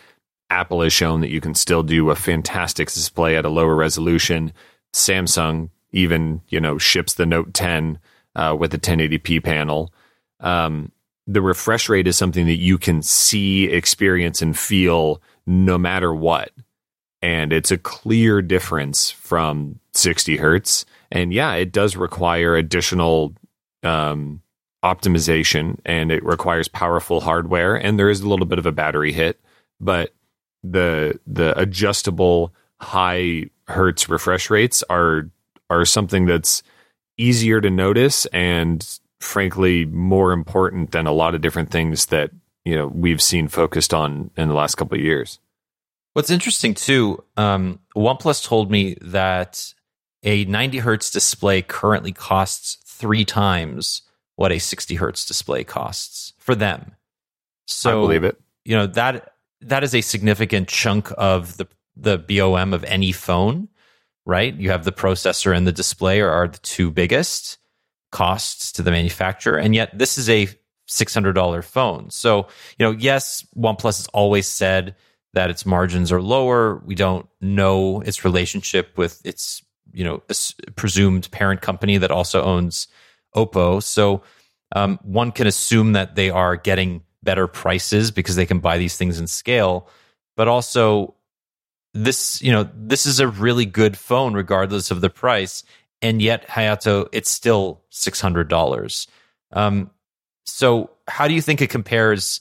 Apple has shown that you can still do a fantastic display at a lower resolution. Samsung even, you know, ships the Note 10 uh, with a 1080p panel. Um, the refresh rate is something that you can see, experience, and feel no matter what. And it's a clear difference from 60 hertz. And yeah, it does require additional um, optimization and it requires powerful hardware and there is a little bit of a battery hit, but the the adjustable high hertz refresh rates are are something that's easier to notice and frankly more important than a lot of different things that you know we've seen focused on in the last couple of years. What's interesting too, um, OnePlus told me that a 90 hertz display currently costs three times what a 60 hertz display costs for them. So I believe it. You know that that is a significant chunk of the the BOM of any phone, right? You have the processor and the display are, the two biggest costs to the manufacturer, and yet this is a six hundred dollar phone. So you know, yes, OnePlus has always said that its margins are lower. We don't know its relationship with its you know presumed parent company that also owns Oppo. So um, one can assume that they are getting better prices because they can buy these things in scale. But also, this you know this is a really good phone regardless of the price, and yet Hayato it's still six hundred dollars. Um, so how do you think it compares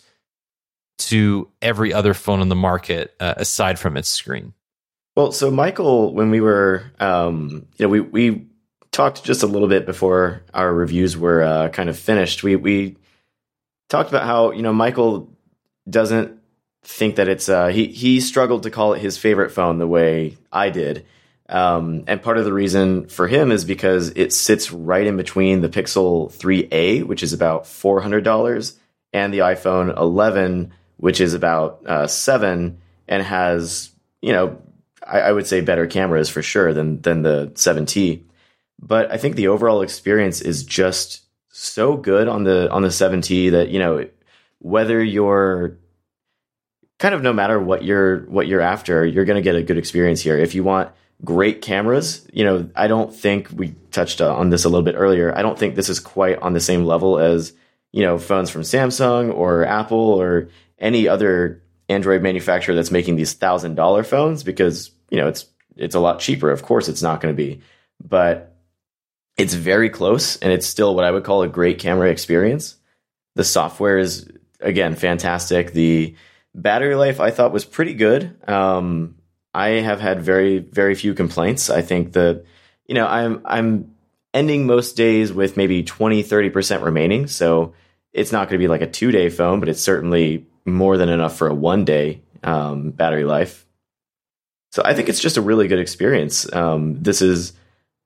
to every other phone on the market uh, aside from its screen? Well, so Michael, when we were, um, you know, we we talked just a little bit before our reviews were uh, kind of finished. We we talked about how you know Michael doesn't think that it's uh, he he struggled to call it his favorite phone the way I did. Um, and part of the reason for him is because it sits right in between the Pixel 3a, which is about four hundred dollars, and the iPhone 11, which is about uh, seven, and has you know I, I, would say better cameras for sure than than the 7T. But I think the overall experience is just so good on the on the 7T that you know whether you're kind of no matter what you're what you're after, you're going to get a good experience here. If you want great cameras, you know, I don't think we touched on this a little bit earlier. I don't think this is quite on the same level as you know phones from Samsung or Apple or any other Android manufacturer that's making these thousand dollar phones because you know it's it's a lot cheaper. Of course, it's not going to be, but it's very close and it's still what I would call a great camera experience. The software is again fantastic. The battery life I thought was pretty good. Um, I have had very very few complaints. I think that you know I'm I'm ending most days with maybe 20 30% remaining, so it's not going to be like a 2-day phone, but it's certainly more than enough for a 1-day um, battery life. So I think it's just a really good experience. Um, this is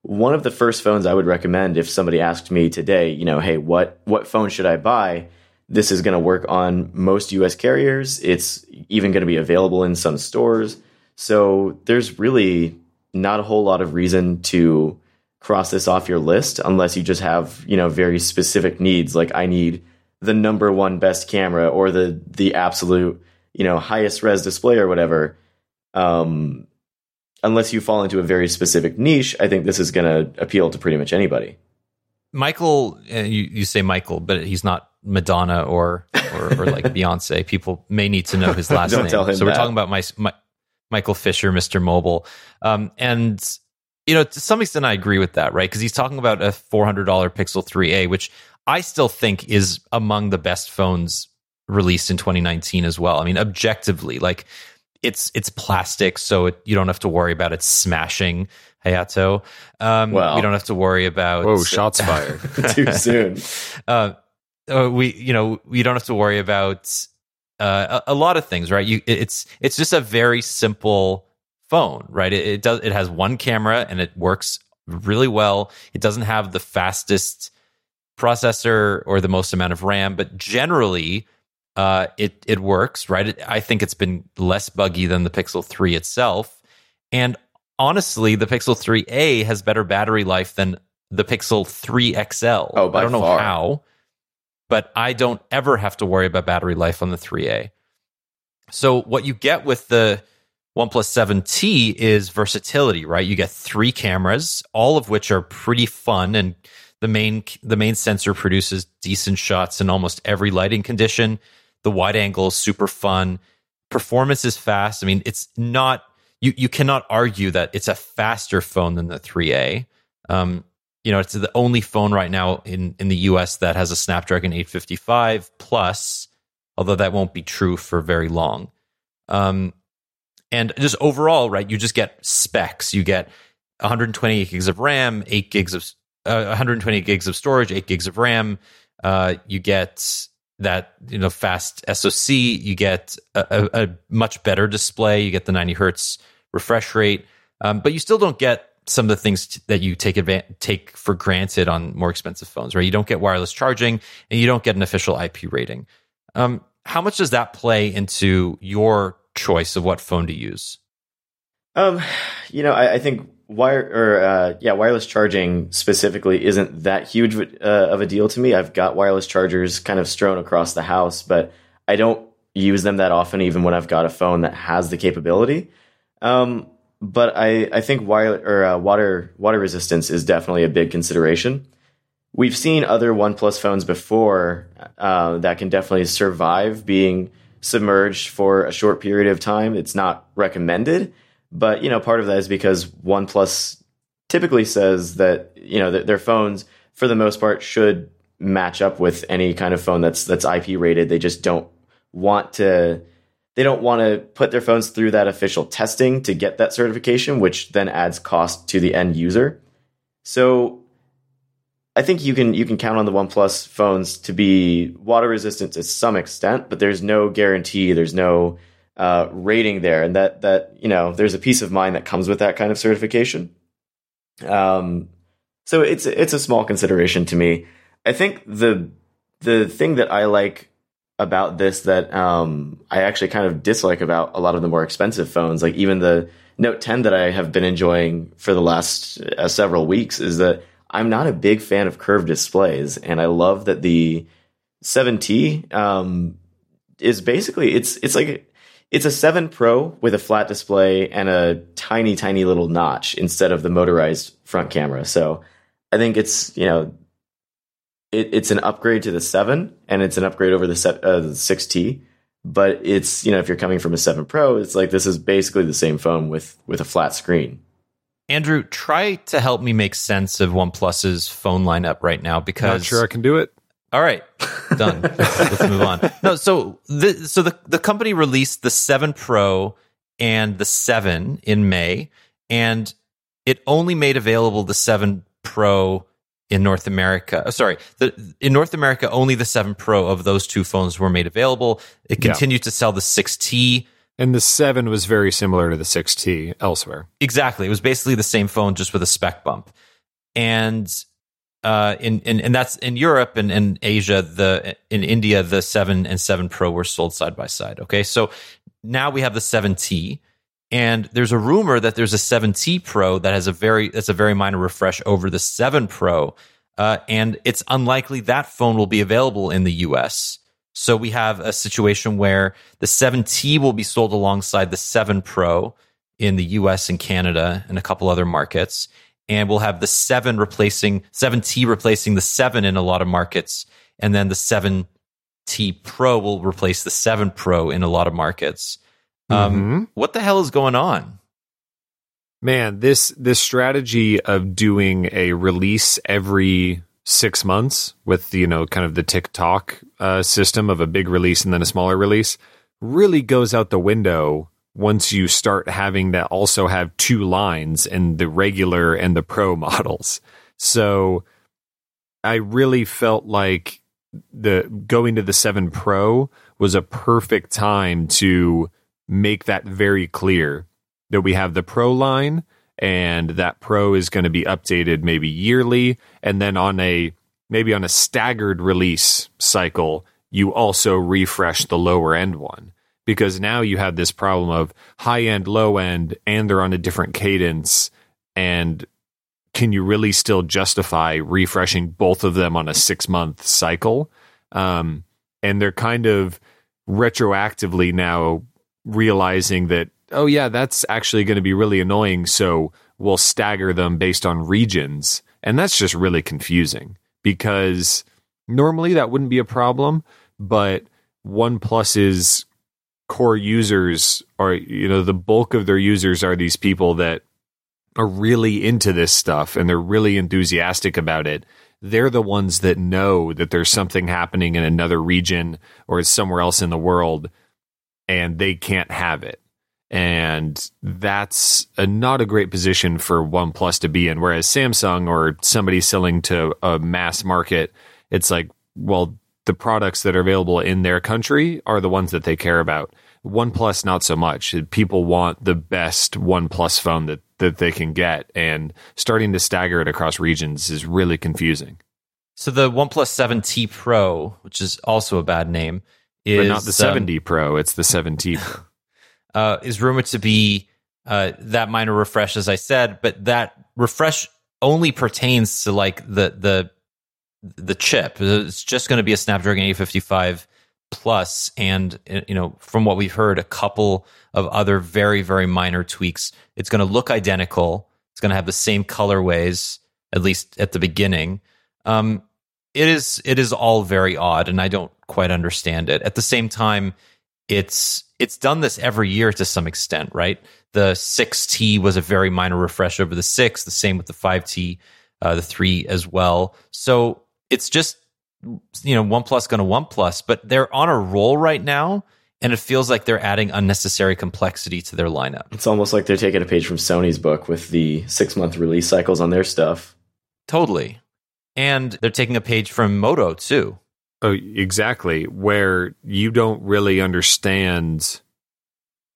one of the first phones I would recommend if somebody asked me today, you know, hey, what what phone should I buy? This is going to work on most US carriers. It's even going to be available in some stores. So there's really not a whole lot of reason to cross this off your list unless you just have, you know, very specific needs like I need the number one best camera or the the absolute, you know, highest res display or whatever. Um, unless you fall into a very specific niche, I think this is going to appeal to pretty much anybody. Michael, uh, you, you say Michael, but he's not Madonna or or, or like Beyonce. People may need to know his last Don't name. Tell him so we're talking about my, my, Michael Fisher, Mr. Mobile, um, and you know to some extent I agree with that, right? Because he's talking about a four hundred dollar Pixel 3a, which I still think is among the best phones released in 2019 as well. I mean, objectively, like it's it's plastic, so it, you don't have to worry about it smashing Hayato. Um, Well. we don't have to worry about Whoa, shots fired. Too soon. uh, uh, we you know we don't have to worry about uh, a, a lot of things, right? You it's it's just a very simple phone, right? It, it does it has one camera and it works really well. It doesn't have the fastest processor or the most amount of RAM, but generally uh, it it works, right? It, I think it's been less buggy than the Pixel 3 itself, and honestly, the Pixel 3a has better battery life than the Pixel 3 XL. Oh, by I don't know far. how, but I don't ever have to worry about battery life on the 3a. So what you get with the OnePlus 7T is versatility, right? You get three cameras, all of which are pretty fun and the main the main sensor produces decent shots in almost every lighting condition. The wide angle is super fun. Performance is fast. I mean, it's not you you cannot argue that it's a faster phone than the 3A. Um, you know, it's the only phone right now in in the US that has a Snapdragon 855 plus, although that won't be true for very long. Um, and just overall, right, you just get specs. You get 128 gigs of RAM, 8 gigs of uh, 120 gigs of storage, 8 gigs of RAM. Uh, you get that you know fast SoC. You get a, a, a, much better display. You get the 90 hertz refresh rate, um, but you still don't get some of the things that you take advan- take for granted on more expensive phones. Right? You don't get wireless charging, and you don't get an official IP rating. Um, how much does that play into your choice of what phone to use? Um, you know, I, I think wire or uh, yeah, wireless charging specifically isn't that huge uh, of a deal to me. I've got wireless chargers kind of strewn across the house, but I don't use them that often, even when I've got a phone that has the capability. Um, but I, I think wire or uh, water water resistance is definitely a big consideration. We've seen other OnePlus phones before uh, that can definitely survive being submerged for a short period of time. It's not recommended, but you know, part of that is because OnePlus typically says that you know that their phones, for the most part, should match up with any kind of phone that's that's IP rated. They just don't want to. They don't want to put their phones through that official testing to get that certification, which then adds cost to the end user. So I think you can you can count on the OnePlus phones to be water resistant to some extent, but there's no guarantee. There's no uh, rating there, and that that you know there's a peace of mind that comes with that kind of certification. Um, so it's it's a small consideration to me. I think the the thing that I like about this that um, I actually kind of dislike about a lot of the more expensive phones, like even the Note 10 that I have been enjoying for the last uh, several weeks, is that I'm not a big fan of curved displays, and I love that the 7T um, is basically it's it's like it's a 7 Pro with a flat display and a tiny, tiny little notch instead of the motorized front camera. So I think it's, you know, it, it's an upgrade to the 7 and it's an upgrade over the, set, uh, the 6T. But it's, you know, if you're coming from a 7 Pro, it's like this is basically the same phone with, with a flat screen. Andrew, try to help me make sense of OnePlus's phone lineup right now because I'm Not sure I can do it. All right, done. let's, move on. No, so the so the the company released the Seven Pro and the Seven in May, and it only made available the Seven Pro in North America. Oh, sorry, the, in North America, only the Seven Pro of those two phones were made available. It continued yeah. to sell the 6T. And the 7 was very similar to the 6T elsewhere. Exactly. It was basically the same phone, just with a spec bump. And uh, in, in and that's in Europe and in Asia, the in India, the seven and seven Pro were sold side by side. Okay, so now we have the seven T, and there's a rumor that there's a seven T Pro that has a very that's a very minor refresh over the seven Pro, uh, and it's unlikely that phone will be available in the U.S. So we have a situation where the 7T will be sold alongside the 7 Pro in the US and Canada and a couple other markets and we'll have the seven replacing 7T replacing the seven in a lot of markets, and then the 7T Pro will replace the 7 Pro in a lot of markets. Um, mm-hmm. What the hell is going on? Man, this this strategy of doing a release every six months with you know kind of the tick-tock uh, system of a big release and then a smaller release really goes out the window once you start having that also have two lines in the regular and the pro models. So I really felt like the going to the 7 Pro was a perfect time to make that very clear that we have the Pro line and that Pro is going to be updated maybe yearly and then on a maybe on a staggered release cycle you also refresh the lower end one because now you have this problem of high end, low end, and they're on a different cadence. And can you really still justify refreshing both of them on a six month cycle? Um, and they're kind of retroactively now realizing that, oh, yeah, that's actually going to be really annoying. So we'll stagger them based on regions. And that's just really confusing because normally that wouldn't be a problem, but OnePlus's core users are you know the bulk of their users are these people that are really into this stuff and they're really enthusiastic about it, they're the ones that know that there's something happening in another region or somewhere else in the world and they can't have it. And that's a, not a great position for OnePlus to be in. Whereas Samsung or somebody selling to a mass market, it's like, well, the products that are available in their country are the ones that they care about. OnePlus, not so much. People want the best OnePlus phone that, that they can get, and starting to stagger it across regions is really confusing. So the OnePlus 7T Pro, which is also a bad name, is but not the 7D um, Pro. It's the 7T Pro. uh, is rumored to be uh, that minor refresh, as I said, but that refresh only pertains to like the the the chip. It's just going to be a Snapdragon 855 plus, and you know, from what we've heard, a couple of other very very minor tweaks. It's going to look identical. It's going to have the same colorways, at least at the beginning. Um, it is it is all very odd, and I don't quite understand it. At the same time, it's it's done this every year to some extent, right? The 6T was a very minor refresh over the 6, the same with the 5T, uh, the 3 as well. So it's just, you know, OnePlus going to OnePlus, but they're on a roll right now. And it feels like they're adding unnecessary complexity to their lineup. It's almost like they're taking a page from Sony's book with the six month release cycles on their stuff. Totally. And they're taking a page from Moto too. Oh, exactly. Where you don't really understand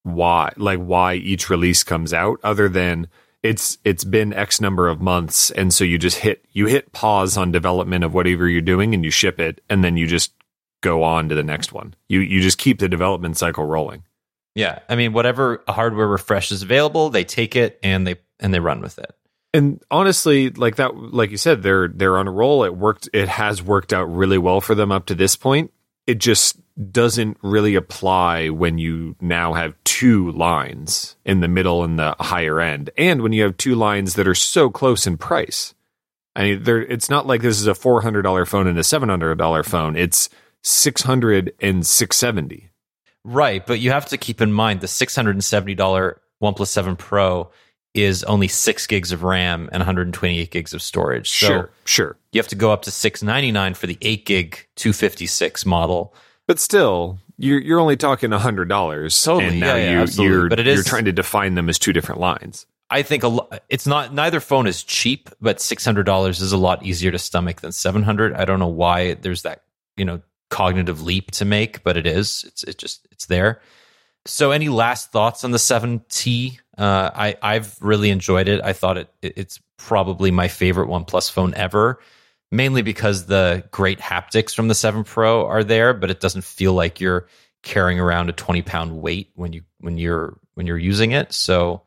why, like why each release comes out, other than it's it's been X number of months, and so you just hit you hit pause on development of whatever you're doing, and you ship it, and then you just go on to the next one. You you just keep the development cycle rolling. Yeah, I mean, whatever hardware refresh is available, they take it and they and they run with it and honestly, like that, like you said, they're they're on a roll. It worked. It has worked out really well for them up to this point. It just doesn't really apply when you now have two lines in the middle and the higher end, and when you have two lines that are so close in price. I mean, there. It's not like this is a four hundred dollar phone and a seven hundred dollar phone. It's six hundred and six seventy. Right, but you have to keep in mind the six hundred and seventy dollar OnePlus Seven Pro is only six gigs of RAM and 128 gigs of storage. So sure, sure. You have to go up to 699 for the eight gig 256 model. But still, you're you're only talking a hundred dollars. Totally, and now yeah, you, absolutely. you're but it is, you're trying to define them as two different lines. I think a lo- it's not neither phone is cheap, but six hundred dollars is a lot easier to stomach than seven hundred. I don't know why there's that you know cognitive leap to make, but it is. It's it just it's there. So, any last thoughts on the 7T? Uh, I I've really enjoyed it. I thought it it's probably my favorite OnePlus phone ever, mainly because the great haptics from the 7 Pro are there, but it doesn't feel like you're carrying around a 20 pound weight when you when you're when you're using it. So,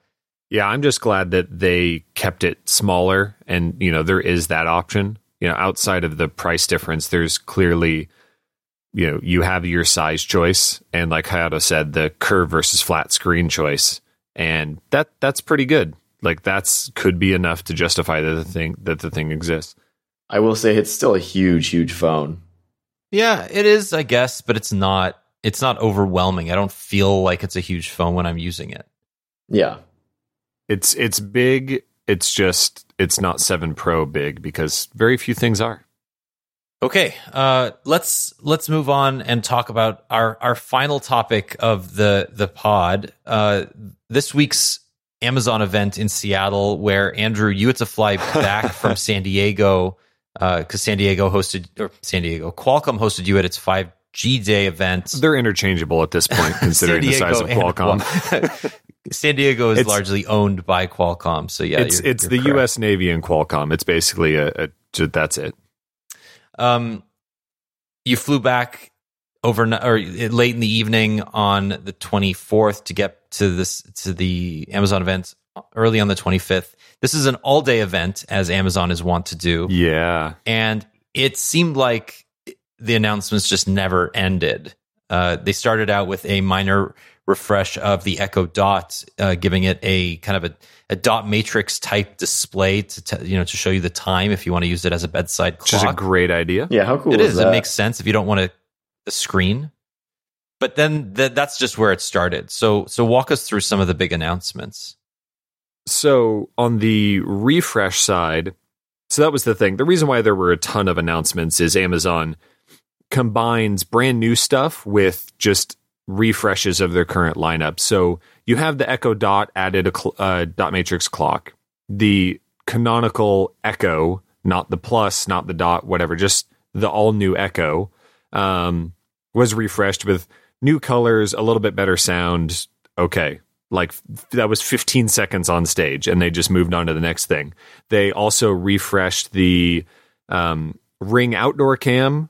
yeah, I'm just glad that they kept it smaller, and you know there is that option. You know, outside of the price difference, there's clearly you know you have your size choice and like hayato said the curve versus flat screen choice and that that's pretty good like that's could be enough to justify that the thing that the thing exists i will say it's still a huge huge phone. Yeah it is i guess but it's not it's not overwhelming. I don't feel like it's a huge phone when i'm using it. Yeah. It's it's big. It's just it's not 7 pro big because very few things are. Okay, uh, let's let's move on and talk about our our final topic of the the pod. Uh, this week's Amazon event in Seattle, where Andrew, you had to fly back from San Diego because uh, San Diego hosted or San Diego Qualcomm hosted you at its five G Day event. They're interchangeable at this point, considering the size of Qualcomm. San Diego is it's, largely owned by Qualcomm, so yeah, it's you're, it's you're the correct. U.S. Navy and Qualcomm. It's basically a, a that's it. Um, you flew back overnight or late in the evening on the 24th to get to this to the Amazon event early on the 25th. This is an all day event as Amazon is wont to do. Yeah. And it seemed like the announcements just never ended. Uh, they started out with a minor refresh of the Echo Dot, uh, giving it a kind of a, a dot matrix type display to t- you know to show you the time if you want to use it as a bedside clock. Which is a great idea. Yeah, how cool it is. That? It makes sense if you don't want a, a screen. But then th- that's just where it started. So so walk us through some of the big announcements. So on the refresh side, so that was the thing. The reason why there were a ton of announcements is Amazon combines brand new stuff with just refreshes of their current lineup. So you have the Echo Dot added a cl- uh, dot matrix clock, the canonical Echo, not the Plus, not the Dot, whatever, just the all new Echo um, was refreshed with new colors, a little bit better sound. Okay. Like that was 15 seconds on stage and they just moved on to the next thing. They also refreshed the um, Ring outdoor cam.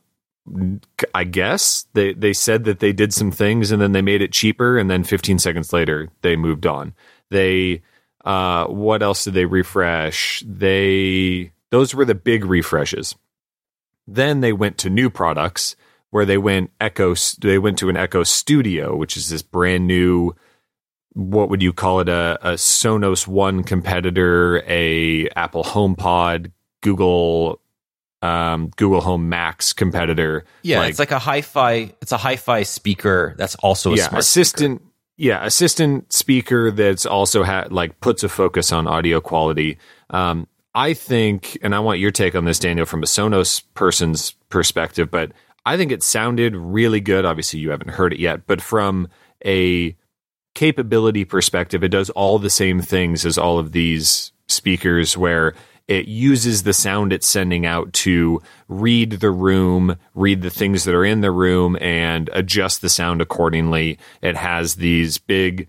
I guess they they said that they did some things and then they made it cheaper and then 15 seconds later they moved on. They uh, what else did they refresh? They those were the big refreshes. Then they went to new products where they went Echo. They went to an Echo Studio, which is this brand new. What would you call it? A, a Sonos One competitor, a Apple HomePod, Google um, Google Home Max competitor. Yeah, like, it's like a hi-fi. It's a hi-fi speaker that's also a yeah, smart assistant. Speaker. Yeah, assistant speaker that's also had like puts a focus on audio quality. Um, I think, and I want your take on this, Daniel, from a Sonos person's perspective, but I think it sounded really good. Obviously, you haven't heard it yet, but from a capability perspective, it does all the same things as all of these speakers where it uses the sound it's sending out to read the room, read the things that are in the room, and adjust the sound accordingly. It has these big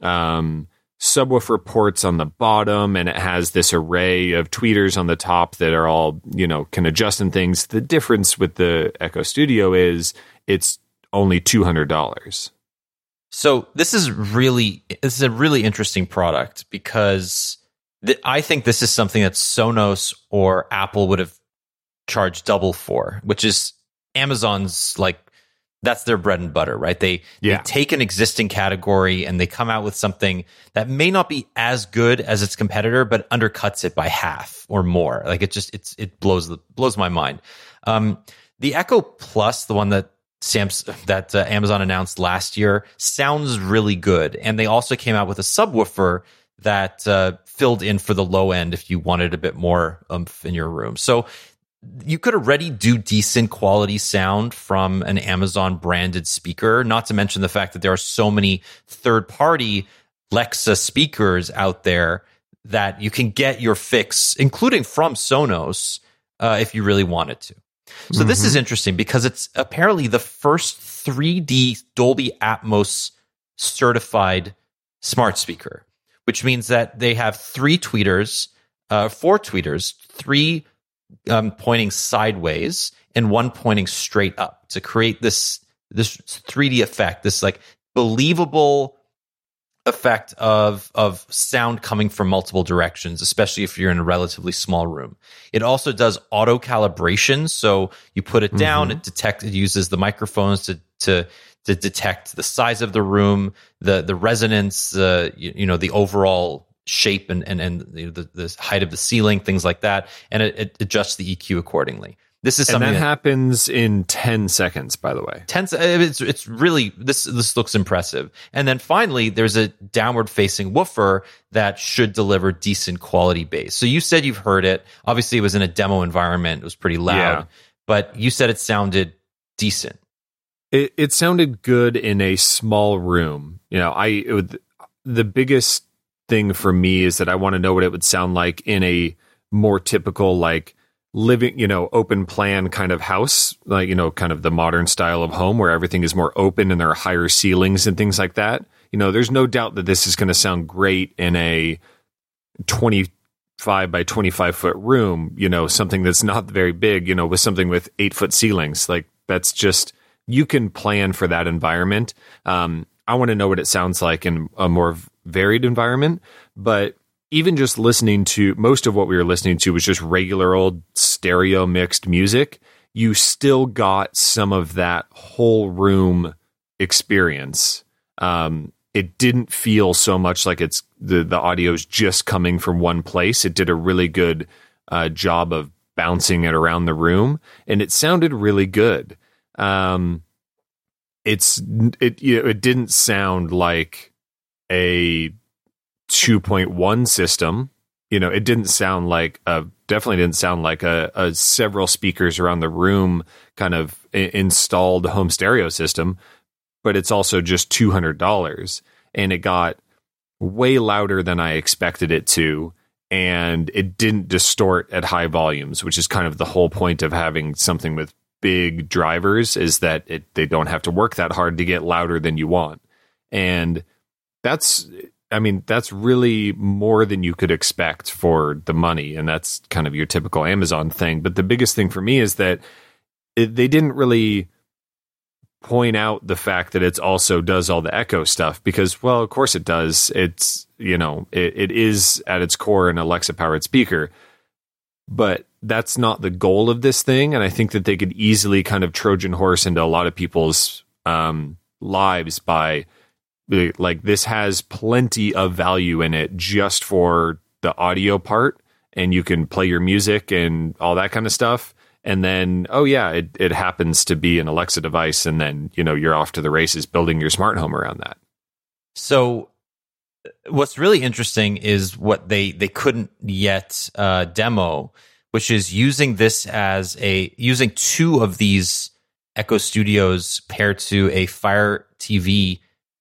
um, subwoofer ports on the bottom, and it has this array of tweeters on the top that are all, you know, can adjust and things. The difference with the Echo Studio is it's only $200. So this is really this is a really interesting product because th- I think this is something that Sonos or Apple would have charged double for, which is Amazon's like that's their bread and butter, right? They, yeah. they take an existing category and they come out with something that may not be as good as its competitor, but undercuts it by half or more. Like it just it's it blows the blows my mind. Um, the Echo Plus, the one that That uh, Amazon announced last year, sounds really good, and they also came out with a subwoofer that uh, filled in for the low end if you wanted a bit more oomph in your room. So you could already do decent quality sound from an Amazon branded speaker, not to mention the fact that there are so many third party Alexa speakers out there that you can get your fix, including from Sonos, uh, if you really wanted to. So mm-hmm. this is mm-hmm. interesting because it's apparently the first 3D Dolby Atmos certified smart speaker, which means that they have three tweeters, uh, four tweeters, three um, pointing sideways and one pointing straight up to create this this 3D effect, this like believable effect of of sound coming from multiple directions, especially if you're in a relatively small room. It also does auto calibration, so you put it down, mm-hmm. it detects, it uses the microphones to to to detect the size of the room, the the resonance, uh, you, you know, the overall shape and and and the, the height of the ceiling, things like that, and it, it adjusts the EQ accordingly. This is something and that, that, happens in ten seconds. By the way, ten. Uh, it's it's really this this looks impressive. And then finally, there's a downward facing woofer that should deliver decent quality bass. So you said you've heard it. Obviously, it was in a demo environment. It was pretty loud, yeah. but you said it sounded decent. It it sounded good in a small room. You know, I it, the biggest thing for me is that I want to know what it would sound like in a more typical like living, you know, open plan kind of house, like you know, kind of the modern style of home where everything is more open and there are higher ceilings and things like that. You know, there's no doubt that this is going to sound great in a 25 by 25 foot room, you know, something that's not very big, you know, with something with 8 foot ceilings. Like that's just you can plan for that environment. Um, I want to know what it sounds like in a more varied environment. But even just listening to most of what we were listening to was just regular old stereo mixed music. You still got some of that whole room experience. Um, it didn't feel so much like it's the the audio is just coming from one place. It did a really good uh, job of bouncing it around the room, and it sounded really good. Um, it's it you know, it didn't sound like a 2.1 system. You know, it didn't sound like a definitely didn't sound like a, a several speakers around the room kind of installed home stereo system, but it's also just two hundred dollars, and it got way louder than I expected it to, and it didn't distort at high volumes, which is kind of the whole point of having something with big drivers is that it, they don't have to work that hard to get louder than you want, and that's I mean, that's really more than you could expect for the money. And that's kind of your typical Amazon thing. But the biggest thing for me is that it, they didn't really point out the fact that it also does all the echo stuff because, well, of course it does. It's, you know, it, it is at its core an Alexa powered speaker. But that's not the goal of this thing. And I think that they could easily kind of Trojan horse into a lot of people's um, lives by like this has plenty of value in it just for the audio part and you can play your music and all that kind of stuff. And then oh yeah it, it happens to be an alexa device and then you know you're off to the races building your smart home around that. So, what's really interesting is what they they couldn't yet uh, demo, which is using this as a using two of these Echo Studios paired to a Fire TV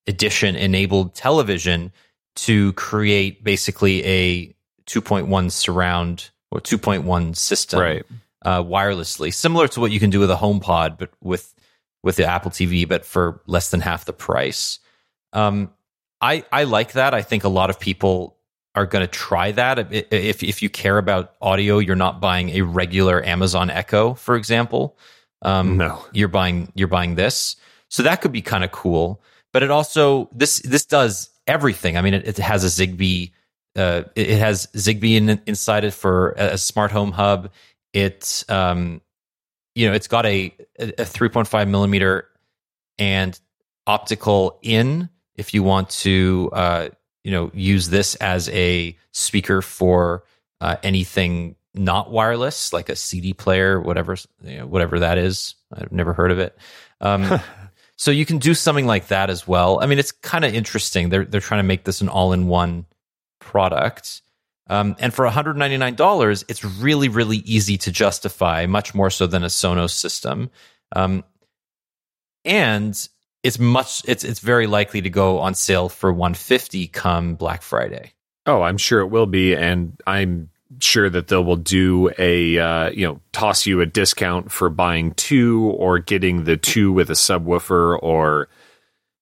edition enabled television to create basically a 2.1 surround or 2.1 system right uh, wirelessly, similar to what you can do with a HomePod, but with with the Apple TV, but for less than half the price. Um, I I like that. I think a lot of people are going to try that. If if you care about audio, you're not buying a regular Amazon Echo, for example. Um, no you're buying you're buying this, so that could be kind of cool. But it also this this does everything. I mean, it, it has a Zigbee. Uh, it, has Zigbee in, inside it for a, a smart home hub. It um, you know, it's got a a 3.5 millimeter and optical in if you want to uh, you know use this as a speaker for uh, anything not wireless like a cd player whatever you know, whatever that is i've never heard of it um, so you can do something like that as well. I mean it's kind of interesting. They're they're trying to make this an all-in-one product. Um, and for $199 it's really really easy to justify much more so than a sonos system. Um, and it's much it's it's very likely to go on sale for 150 come Black Friday. oh i'm sure it will be and i'm sure that they will do a uh, you know toss you a discount for buying two or getting the two with a subwoofer or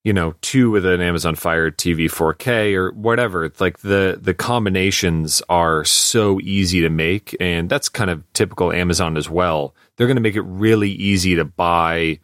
you know two with an Amazon Fire TV 4K or whatever. It's like the the combinations are so easy to make, and that's kind of typical Amazon as well. They're going to make it really easy to buy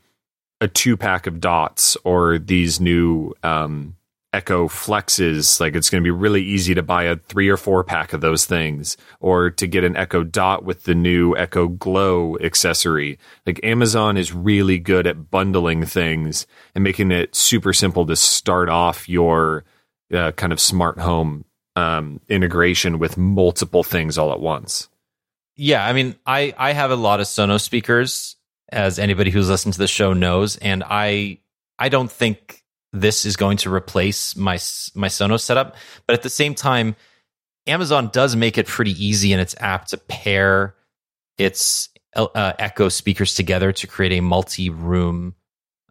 a two pack of dots or these new um, Echo Flexes. Like it's going to be really easy to buy a three or four pack of those things, or to get an Echo Dot with the new Echo Glow accessory. Like Amazon is really good at bundling things and making it super simple to start off your uh, kind of smart home um, integration with multiple things all at once. Yeah, I mean, I I have a lot of Sonos speakers, as anybody who's listened to the show knows, and I I don't think this is going to replace my my Sonos setup, but at the same time, Amazon does make it pretty easy in its app to pair its uh, Echo speakers together to create a multi-room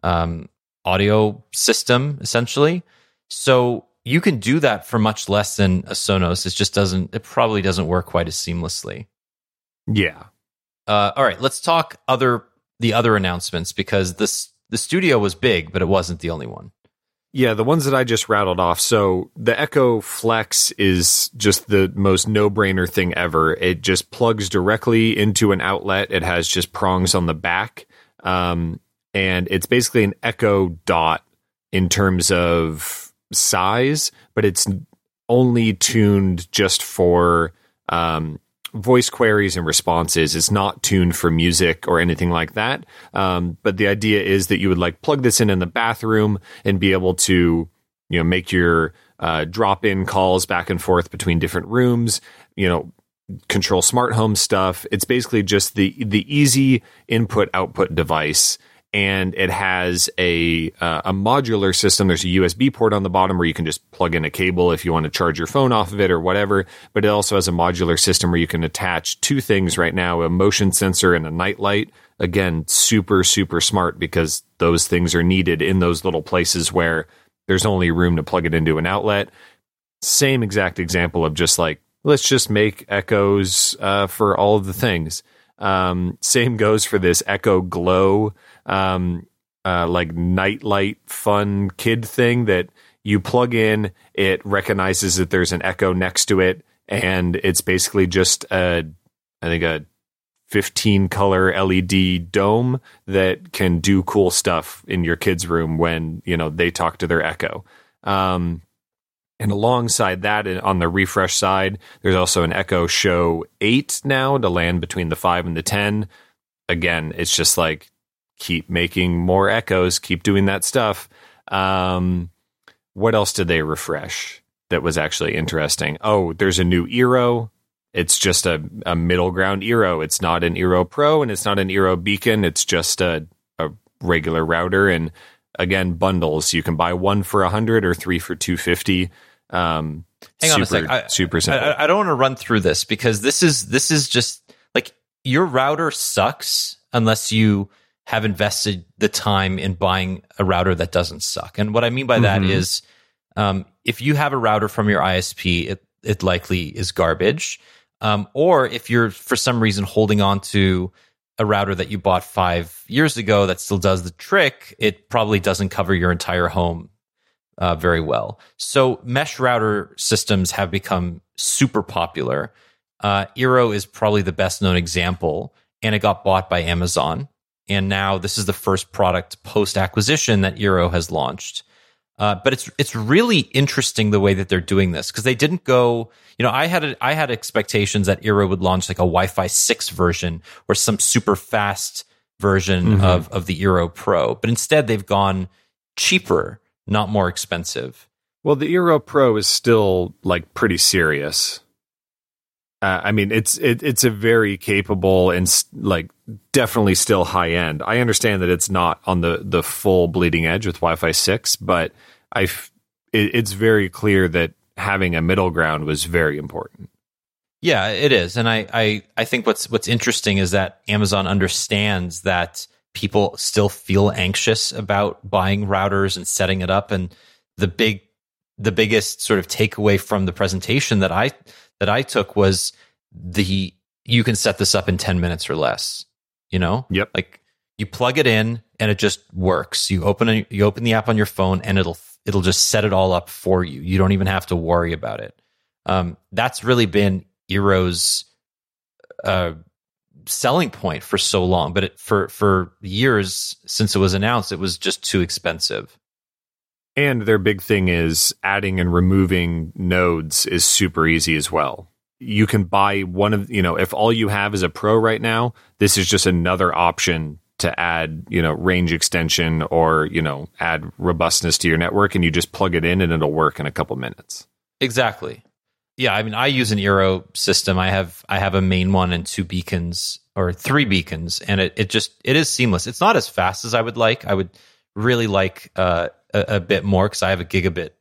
um, audio system, essentially. So you can do that for much less than a Sonos. It just doesn't. It probably doesn't work quite as seamlessly. Yeah. Uh, all right, let's talk other the other announcements because this the studio was big, but it wasn't the only one. Yeah, the ones that I just rattled off. So the Echo Flex is just the most no brainer thing ever. It just plugs directly into an outlet. It has just prongs on the back. Um, and it's basically an Echo Dot in terms of size, but it's only tuned just for um, voice queries and responses. It's not tuned for music or anything like that. Um, but the idea is that you would like plug this in in the bathroom and be able to, you know, make your uh, drop in calls back and forth between different rooms. You know, control smart home stuff. It's basically just the the easy input output device. And it has a uh, a modular system. There's a USB port on the bottom where you can just plug in a cable if you want to charge your phone off of it or whatever. But it also has a modular system where you can attach two things right now: a motion sensor and a night light. Again, super super smart because those things are needed in those little places where there's only room to plug it into an outlet. Same exact example of just like let's just make echoes uh, for all of the things. Um, same goes for this Echo Glow, um, uh, like nightlight fun kid thing that you plug in. It recognizes that there's an Echo next to it, and it's basically just a, I think a 15 color LED dome that can do cool stuff in your kid's room when you know they talk to their Echo. Um, and alongside that, on the refresh side, there's also an Echo Show 8 now to land between the 5 and the 10. Again, it's just like keep making more Echoes, keep doing that stuff. Um, what else did they refresh that was actually interesting? Oh, there's a new Eero. It's just a, a middle ground Eero. It's not an Eero Pro and it's not an Eero Beacon. It's just a, a regular router. And again, bundles. You can buy one for a hundred or three for two fifty. Um, Hang super, on a sec. I, super simple. I, I don't want to run through this because this is this is just like your router sucks unless you have invested the time in buying a router that doesn't suck. And what I mean by that Mhm. is, um, if you have a router from your ISP, it it likely is garbage. Um, or if you're for some reason holding on to a router that you bought five years ago that still does the trick, it probably doesn't cover your entire home uh, very well. So mesh router systems have become super popular. Uh, Eero is probably the best known example, and it got bought by Amazon. And now this is the first product post acquisition that Eero has launched. Uh, but it's it's really interesting the way that they're doing this because they didn't go. You know, I had a, I had expectations that Eero would launch like a Wi-Fi six version or some super fast version Mhm. of of the Eero Pro, but instead they've gone cheaper, not more expensive. Well, the Eero Pro is still like pretty serious. Uh, I mean, it's it, it's a very capable and like definitely still high end. I understand that it's not on the the full bleeding edge with Wi-Fi six, but I it, it's very clear that having a middle ground was very important. Yeah, it is, and I, I, I think what's what's interesting is that Amazon understands that people still feel anxious about buying routers and setting it up, and the big, the biggest sort of takeaway from the presentation that I that I took was the you can set this up in ten minutes or less. You know, Yep. like you plug it in and it just works. You open a, you open the app on your phone and it'll it'll just set it all up for you. You don't even have to worry about it. Um, that's really been Eero's uh, selling point for so long, but it, for for years since it was announced, it was just too expensive. And their big thing is adding and removing nodes is super easy as well. You can buy one of, you know, if all you have is a Pro right now, this is just another option to add, you know, range extension or, you know, add robustness to your network and you just plug it in and it'll work in a couple minutes. Exactly. Yeah, I mean, I use an Eero system. I have I have a main one and two beacons or three beacons, and it it just it is seamless. It's not as fast as I would like. I would really like uh, a, a bit more because I have a gigabit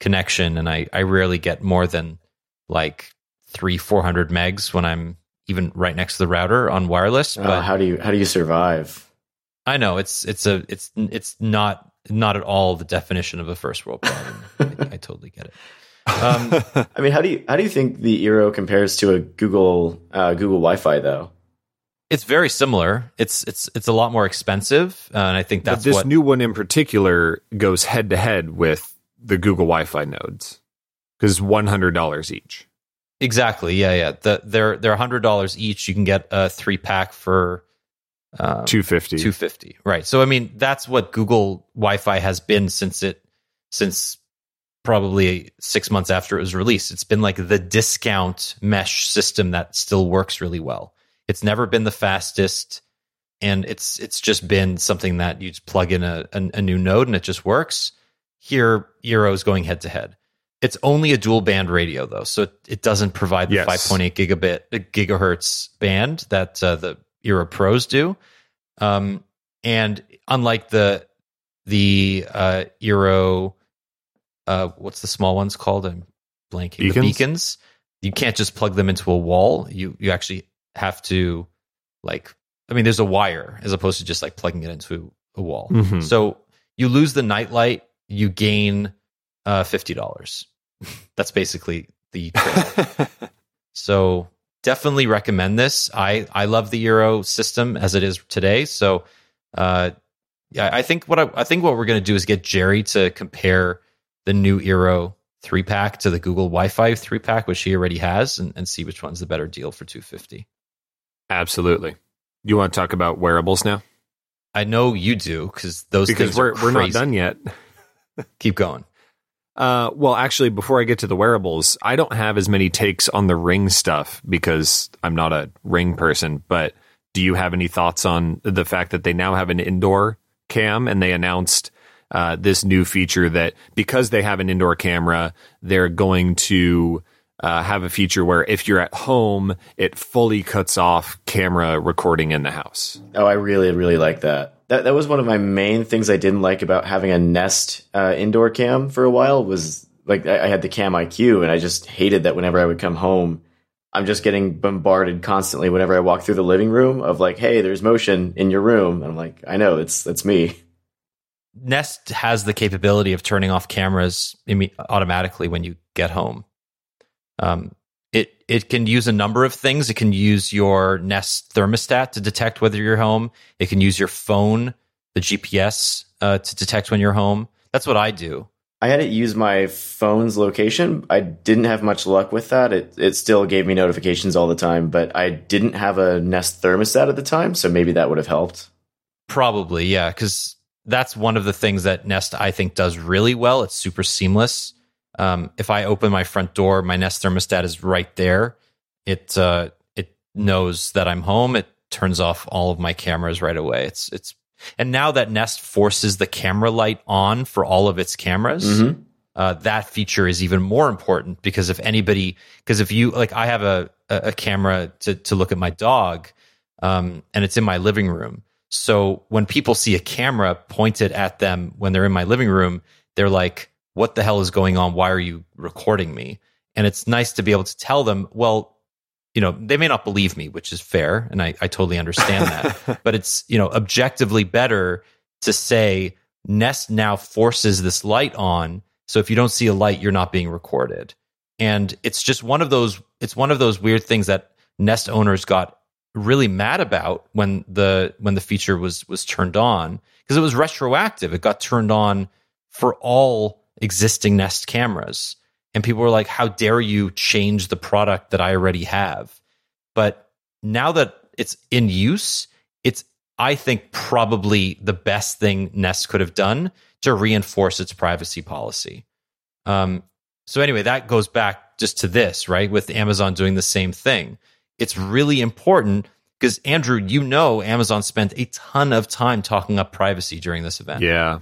connection, and I I rarely get more than like three four hundred megs when I'm even right next to the router on wireless. Uh, But how do you how do you survive? I know it's it's a it's it's not not at all the definition of a first world problem. I, I totally get it. Um, I mean, how do you how do you think the Eero compares to a Google uh, Google Wi-Fi though? It's very similar. It's it's it's a lot more expensive, uh, and I think that's but this what. new one in particular goes head to head with the Google Wi-Fi nodes because $100 each. exactly, yeah, yeah. The, they're they're hundred dollars each. You can get a three pack for um, 250. two fifty. Right. So I mean, that's what Google Wi-Fi has been since it since probably six months after it was released. It's been like the discount mesh system that still works really well. It's never been the fastest, and it's it's just been something that you just plug in a, a, a new node and it just works. Here, Eero is going head to head. It's only a dual band radio though, so it, it doesn't provide the Yes. 5.8 gigabit gigahertz band that uh, the Eero Pros do. Um, and unlike the the uh, Eero, uh, what's the small ones called? I'm blanking. The Beacons? beacons. You can't just plug them into a wall. You you actually have to like. I mean, there's a wire as opposed to just like plugging it into a wall. Mhm. So you lose the nightlight. You gain uh, fifty dollars. That's basically the. So definitely recommend this. I I love the Eero system as it is today. So uh, yeah, I think what I, I think what we're going to do is get Jerry to compare the new Eero three pack to the Google Wi-Fi three pack, which he already has, and, and see which one's the better deal for two fifty. Absolutely. You want to talk about wearables now? I know you do because those Because things we're are we're not done yet. Keep going. Uh, well, actually, before I get to the wearables, I don't have as many takes on the ring stuff because I'm not a ring person. But do you have any thoughts on the fact that they now have an indoor cam and they announced uh, this new feature that because they have an indoor camera, they're going to uh, have a feature where if you're at home, it fully cuts off camera recording in the house. Oh, I really, really like that. That that was one of my main things I didn't like about having a Nest uh, indoor cam for a while. Was like I, I had the Cam IQ, and I just hated that whenever I would come home, I'm just getting bombarded constantly whenever I walk through the living room of like, hey, there's motion in your room. And I'm like, I know it's that's me. Nest has the capability of turning off cameras automatically when you get home. Um, it it can use a number of things. It can use your Nest thermostat to detect whether you're home. It can use your phone, the GPS, uh, to detect when you're home. That's what I do. I had it use my phone's location. I didn't have much luck with that. It it still gave me notifications all the time, but I didn't have a Nest thermostat at the time, so maybe that would have helped. Probably, yeah, because that's one of the things that Nest I think does really well. It's super seamless. Um, if I open my front door, my Nest thermostat is right there. It uh, it knows that I'm home. It turns off all of my cameras right away. It's it's and now that Nest forces the camera light on for all of its cameras, Mhm. uh, that feature is even more important because if anybody, because if you like, I have a a a camera to to look at my dog, um, and it's in my living room. So when people see a camera pointed at them when they're in my living room, they're like, "What the hell is going on? Why are you recording me?" And it's nice to be able to tell them, well, you know, they may not believe me, which is fair, and I, I totally understand that. but it's you know objectively better to say Nest now forces this light on, so if you don't see a light, you're not being recorded. And it's just one of those. It's one of those weird things that Nest owners got really mad about when the when the feature was was turned on because it was retroactive. It got turned on for all existing Nest cameras, and people were like, "How dare you change the product that I already have?" But now that it's in use, it's I think probably the best thing Nest could have done to reinforce its privacy policy. Um, so anyway, that goes back just to this, right? With Amazon doing the same thing. It's really important because Andrew, you know, Amazon spent a ton of time talking up privacy during this event. Yeah,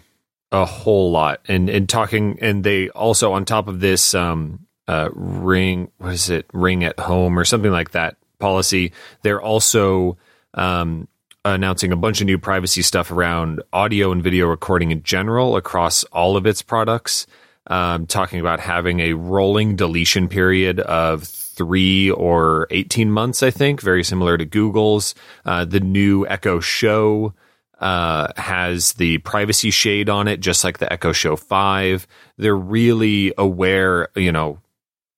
a whole lot, and and talking, and they also on top of this, um, uh, ring, what is it, ring at home or something like that policy. They're also um announcing a bunch of new privacy stuff around audio and video recording in general across all of its products. Um, talking about having a rolling deletion period of three or 18 months, I think, very similar to Google's. Uh, the new Echo Show uh, has the privacy shade on it, just like the Echo Show 5. They're really aware, you know,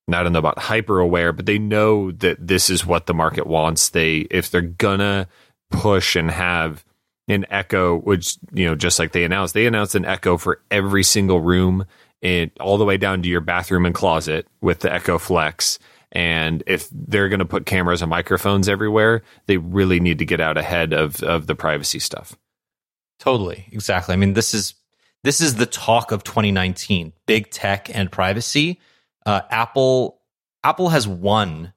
I don't know about hyper aware, but they know that this is what the market wants. They, if they're gonna push and have an Echo, which, you know, just like they announced, they announced an Echo for every single room and all the way down to your bathroom and closet with the Echo Flex. And if they're going to put cameras and microphones everywhere, they really need to get out ahead of, of the privacy stuff. Totally. Exactly. I mean, this is this is the talk of 2019, big tech and privacy. Uh, Apple Apple has won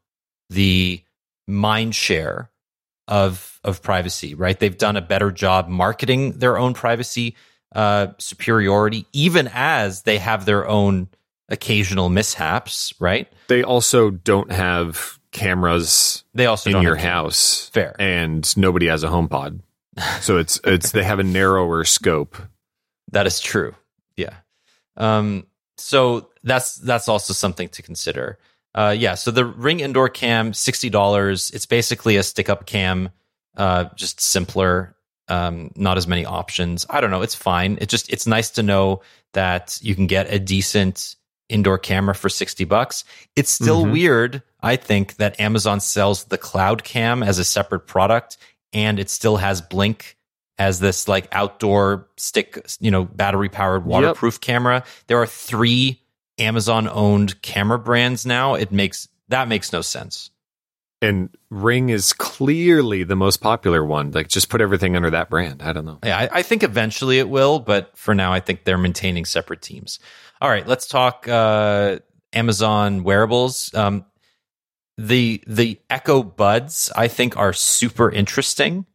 the mind share of of privacy, right? They've done a better job marketing their own privacy uh, superiority, even as they have their own occasional mishaps, right? They also don't have cameras They also in your house. Fair. And nobody has a HomePod. So it's it's they have a narrower scope. That is true. Yeah. Um, so that's that's also something to consider. Uh, yeah. So the Ring Indoor Cam, sixty dollars. It's basically a stick up cam, uh, just simpler. Um, not as many options. I don't know. It's fine. It just it's nice to know that you can get a decent indoor camera for 60 bucks. It's still mm-hmm. weird, I think, that Amazon sells the cloud cam as a separate product and it still has Blink as this like outdoor stick, you know, battery powered waterproof yep. camera. There are three Amazon owned camera brands now. It makes that makes no sense. And Ring is clearly the most popular one. Like, just put everything under that brand. I don't know. Yeah, I, I think eventually it will, but for now, I think they're maintaining separate teams. All right, let's talk uh, Amazon wearables. Um, the the Echo Buds, I think, are super interesting,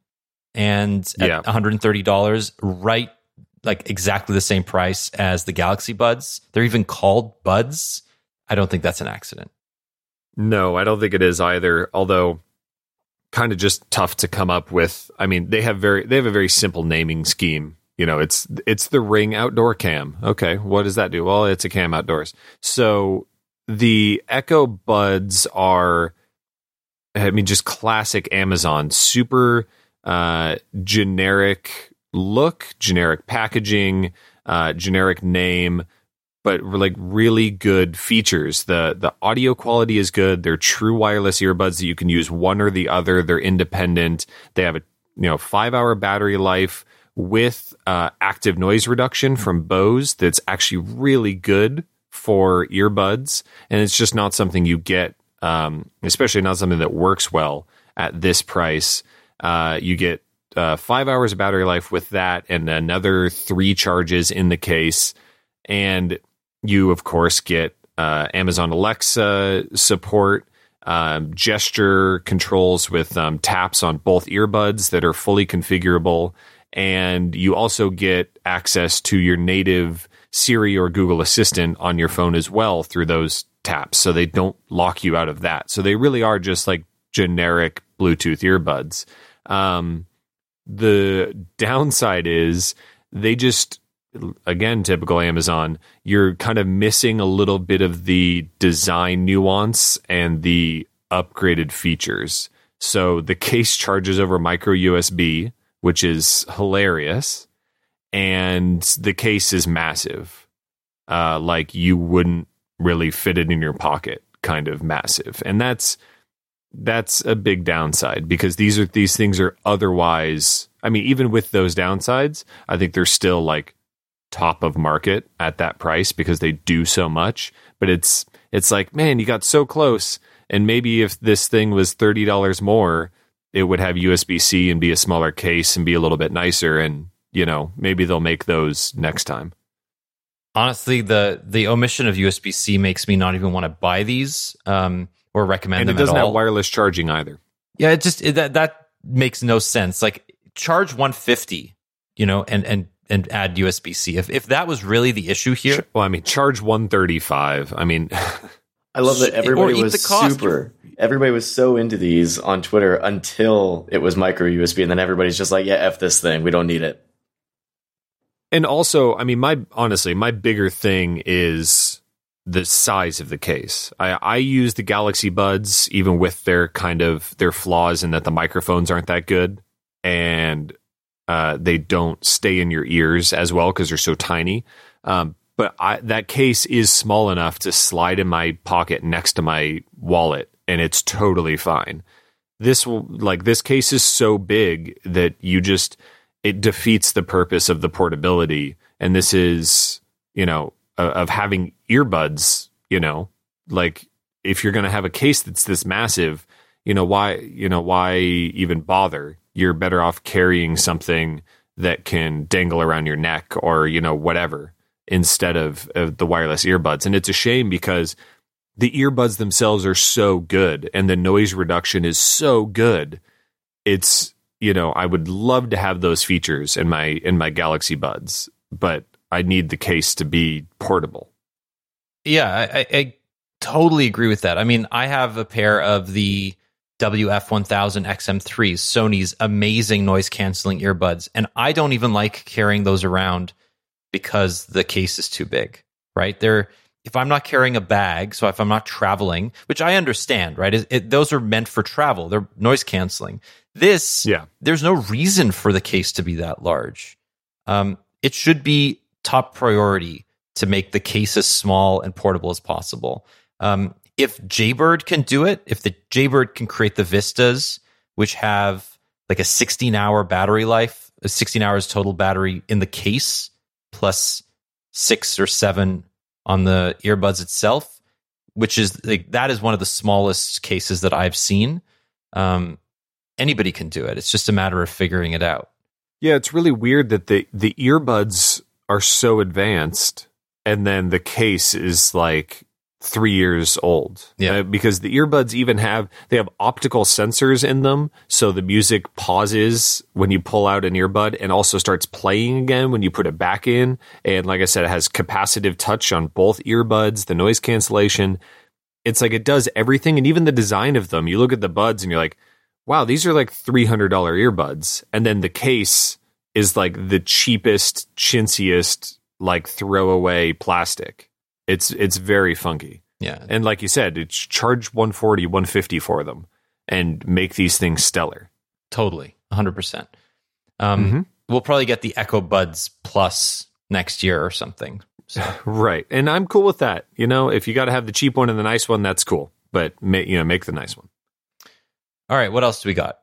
and at yeah. one hundred and thirty dollars, right, like exactly the same price as the Galaxy Buds. They're even called Buds. I don't think that's an accident. No, I don't think it is either. Although, kind of just tough to come up with. I mean, they have very they have a very simple naming scheme. You know, it's it's the Ring Outdoor Cam. Okay, what does that do? Well, it's a cam outdoors. So the Echo Buds are, I mean, just classic Amazon, super uh, generic look, generic packaging, uh, generic name but like really good features. The the audio quality is good. They're true wireless earbuds that you can use one or the other. They're independent. They have a you know five hour battery life with uh, active noise reduction from Bose. That's actually really good for earbuds, and it's just not something you get, um, especially not something that works well at this price. Uh, you get uh, five hours of battery life with that, and another three charges in the case. And you, of course, get uh, Amazon Alexa support, um, gesture controls with um, taps on both earbuds that are fully configurable. And you also get access to your native Siri or Google Assistant on your phone as well through those taps. So they don't lock you out of that. So they really are just like generic Bluetooth earbuds. Um, the downside is they just again typical Amazon, you're kind of missing a little bit of the design nuance and the upgraded features. So the case charges over micro USB, which is hilarious, and the case is massive. Uh, like you wouldn't really fit it in your pocket, kind of massive. And that's that's a big downside because these are these things are otherwise I mean, even with those downsides, I think they're still like top of market at that price because they do so much. But it's it's like, man, you got so close. And maybe if this thing was thirty dollars more, it would have USB C and be a smaller case and be a little bit nicer. And you know, maybe they'll make those next time. Honestly, the the omission of USB C makes me not even want to buy these um, or recommend and them. It doesn't have wireless charging either. Yeah, it just it, that that makes no sense. Like charge 150, you know, and and and add USB C. If if that was really the issue here, well, I mean, charge one thirty five. I mean, I love that everybody was super. Everybody was so into these on Twitter until it was micro USB, and then everybody's just like, "Yeah, f this thing. We don't need it." And also, I mean, my honestly, my bigger thing is the size of the case. I, I use the Galaxy Buds, even with their kind of their flaws in that the microphones aren't that good, and uh, they don't stay in your ears as well because they're so tiny. Um, but I, that case is small enough to slide in my pocket next to my wallet, and it's totally fine. This will like this case is so big that you just it defeats the purpose of the portability. And this is you know of having earbuds. You know, like if you're going to have a case that's this massive, you know why you know why even bother you're better off carrying something that can dangle around your neck or you know whatever instead of, of the wireless earbuds and it's a shame because the earbuds themselves are so good and the noise reduction is so good it's you know i would love to have those features in my in my galaxy buds but i need the case to be portable yeah i, I totally agree with that i mean i have a pair of the WF1000 XM3s, Sony's amazing noise canceling earbuds. And I don't even like carrying those around because the case is too big, right? They're, if I'm not carrying a bag, so if I'm not traveling, which I understand, right? It, it, those are meant for travel. They're noise canceling. This, Yeah. there's no reason for the case to be that large. Um, it should be top priority to make the case as small and portable as possible. Um, if Jaybird can do it, if the Jaybird can create the Vistas, which have like a 16 hour battery life, a 16 hours total battery in the case, plus six or seven on the earbuds itself, which is like that is one of the smallest cases that I've seen. Um, anybody can do it. It's just a matter of figuring it out. Yeah, it's really weird that the the earbuds are so advanced, and then the case is like three years old. Yeah. Uh, because the earbuds even have they have optical sensors in them, so the music pauses when you pull out an earbud and also starts playing again when you put it back in. And like I said, it has capacitive touch on both earbuds, the noise cancellation. It's like it does everything, and even the design of them. You look at the buds and you're like, wow, these are like $300 earbuds. And then the case is like the cheapest, chintziest, like throwaway plastic. It's it's very funky. Yeah. And like you said, it's charge 140, 150 for them and make these things stellar. Totally, 100%. Um, Mhm. We'll probably get the Echo Buds Plus next year or something. So, Right. And I'm cool with that. You know, if you got to have the cheap one and the nice one, that's cool. But you know, make the nice one. All right, what else do we got?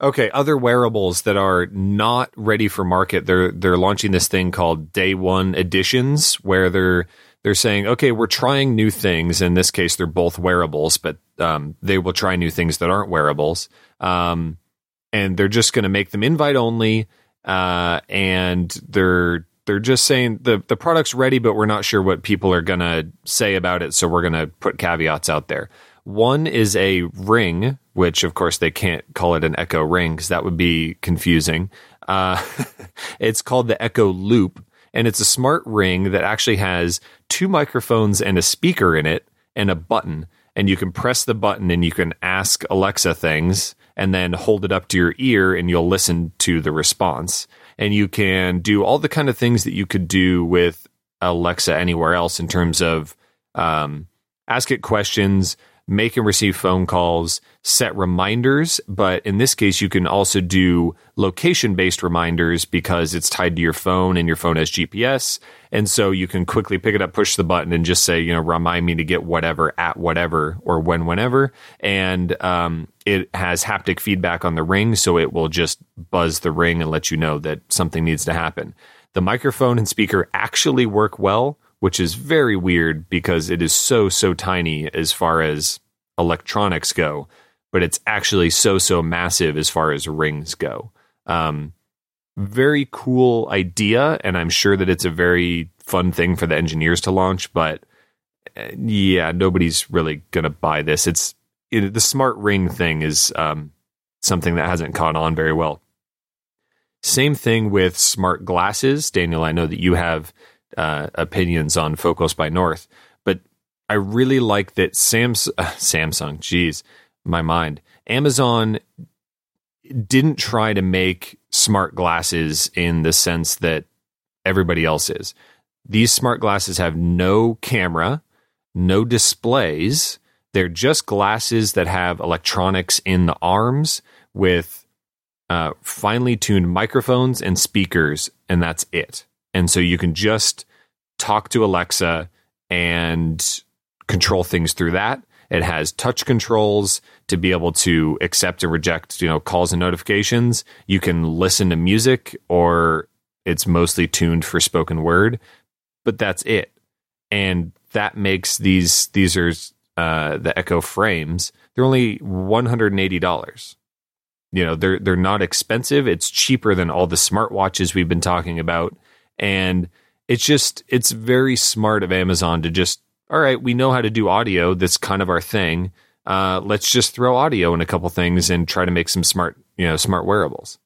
Okay, other wearables that are not ready for market. They're they're launching this thing called Day One Editions, where they're they're saying, okay, we're trying new things. In this case, they're both wearables, but um, they will try new things that aren't wearables. Um, and they're just going to make them invite only. Uh, and they're they're just saying the the product's ready, but we're not sure what people are going to say about it. So we're going to put caveats out there. One is a ring, which of course they can't call it an Echo ring because that would be confusing. Uh, it's called the Echo Loop, and it's a smart ring that actually has two microphones and a speaker in it and a button. And you can press the button and you can ask Alexa things and then hold it up to your ear and you'll listen to the response. And you can do all the kind of things that you could do with Alexa anywhere else in terms of um, ask it questions, make and receive phone calls, set reminders. But in this case, you can also do location based reminders because it's tied to your phone and your phone has GPS. And so you can quickly pick it up, push the button, and just say, you know, remind me to get whatever at whatever or when, whenever. And um, it has haptic feedback on the ring. So it will just buzz the ring and let you know that something needs to happen. The microphone and speaker actually work well which is very weird because it is so so tiny as far as electronics go, but it's actually so so massive as far as rings go. Um, very cool idea, and I'm sure that it's a very fun thing for the engineers to launch. But uh, yeah, nobody's really gonna buy this. It's it, the smart ring thing is um, something that hasn't caught on very well. Same thing with smart glasses, Daniel. I know that you have uh, opinions on Focals by North, but I really like that Sam's, uh, Samsung, geez, my mind, Amazon didn't try to make smart glasses in the sense that everybody else is. These smart glasses have no camera, no displays. They're just glasses that have electronics in the arms with uh, finely tuned microphones and speakers, and that's it. And so you can just talk to Alexa and control things through that. It has touch controls to be able to accept and reject, you know, calls and notifications. You can listen to music or it's mostly tuned for spoken word, but that's it. And that makes these these are uh, the Echo frames. They're only one hundred and eighty dollars. You know, they're they're not expensive. It's cheaper than all the smartwatches we've been talking about, and it's just it's very smart of Amazon to just all right, we know how to do audio. That's kind of our thing. Uh, let's just throw audio in a couple things and try to make some smart, you know, smart wearables.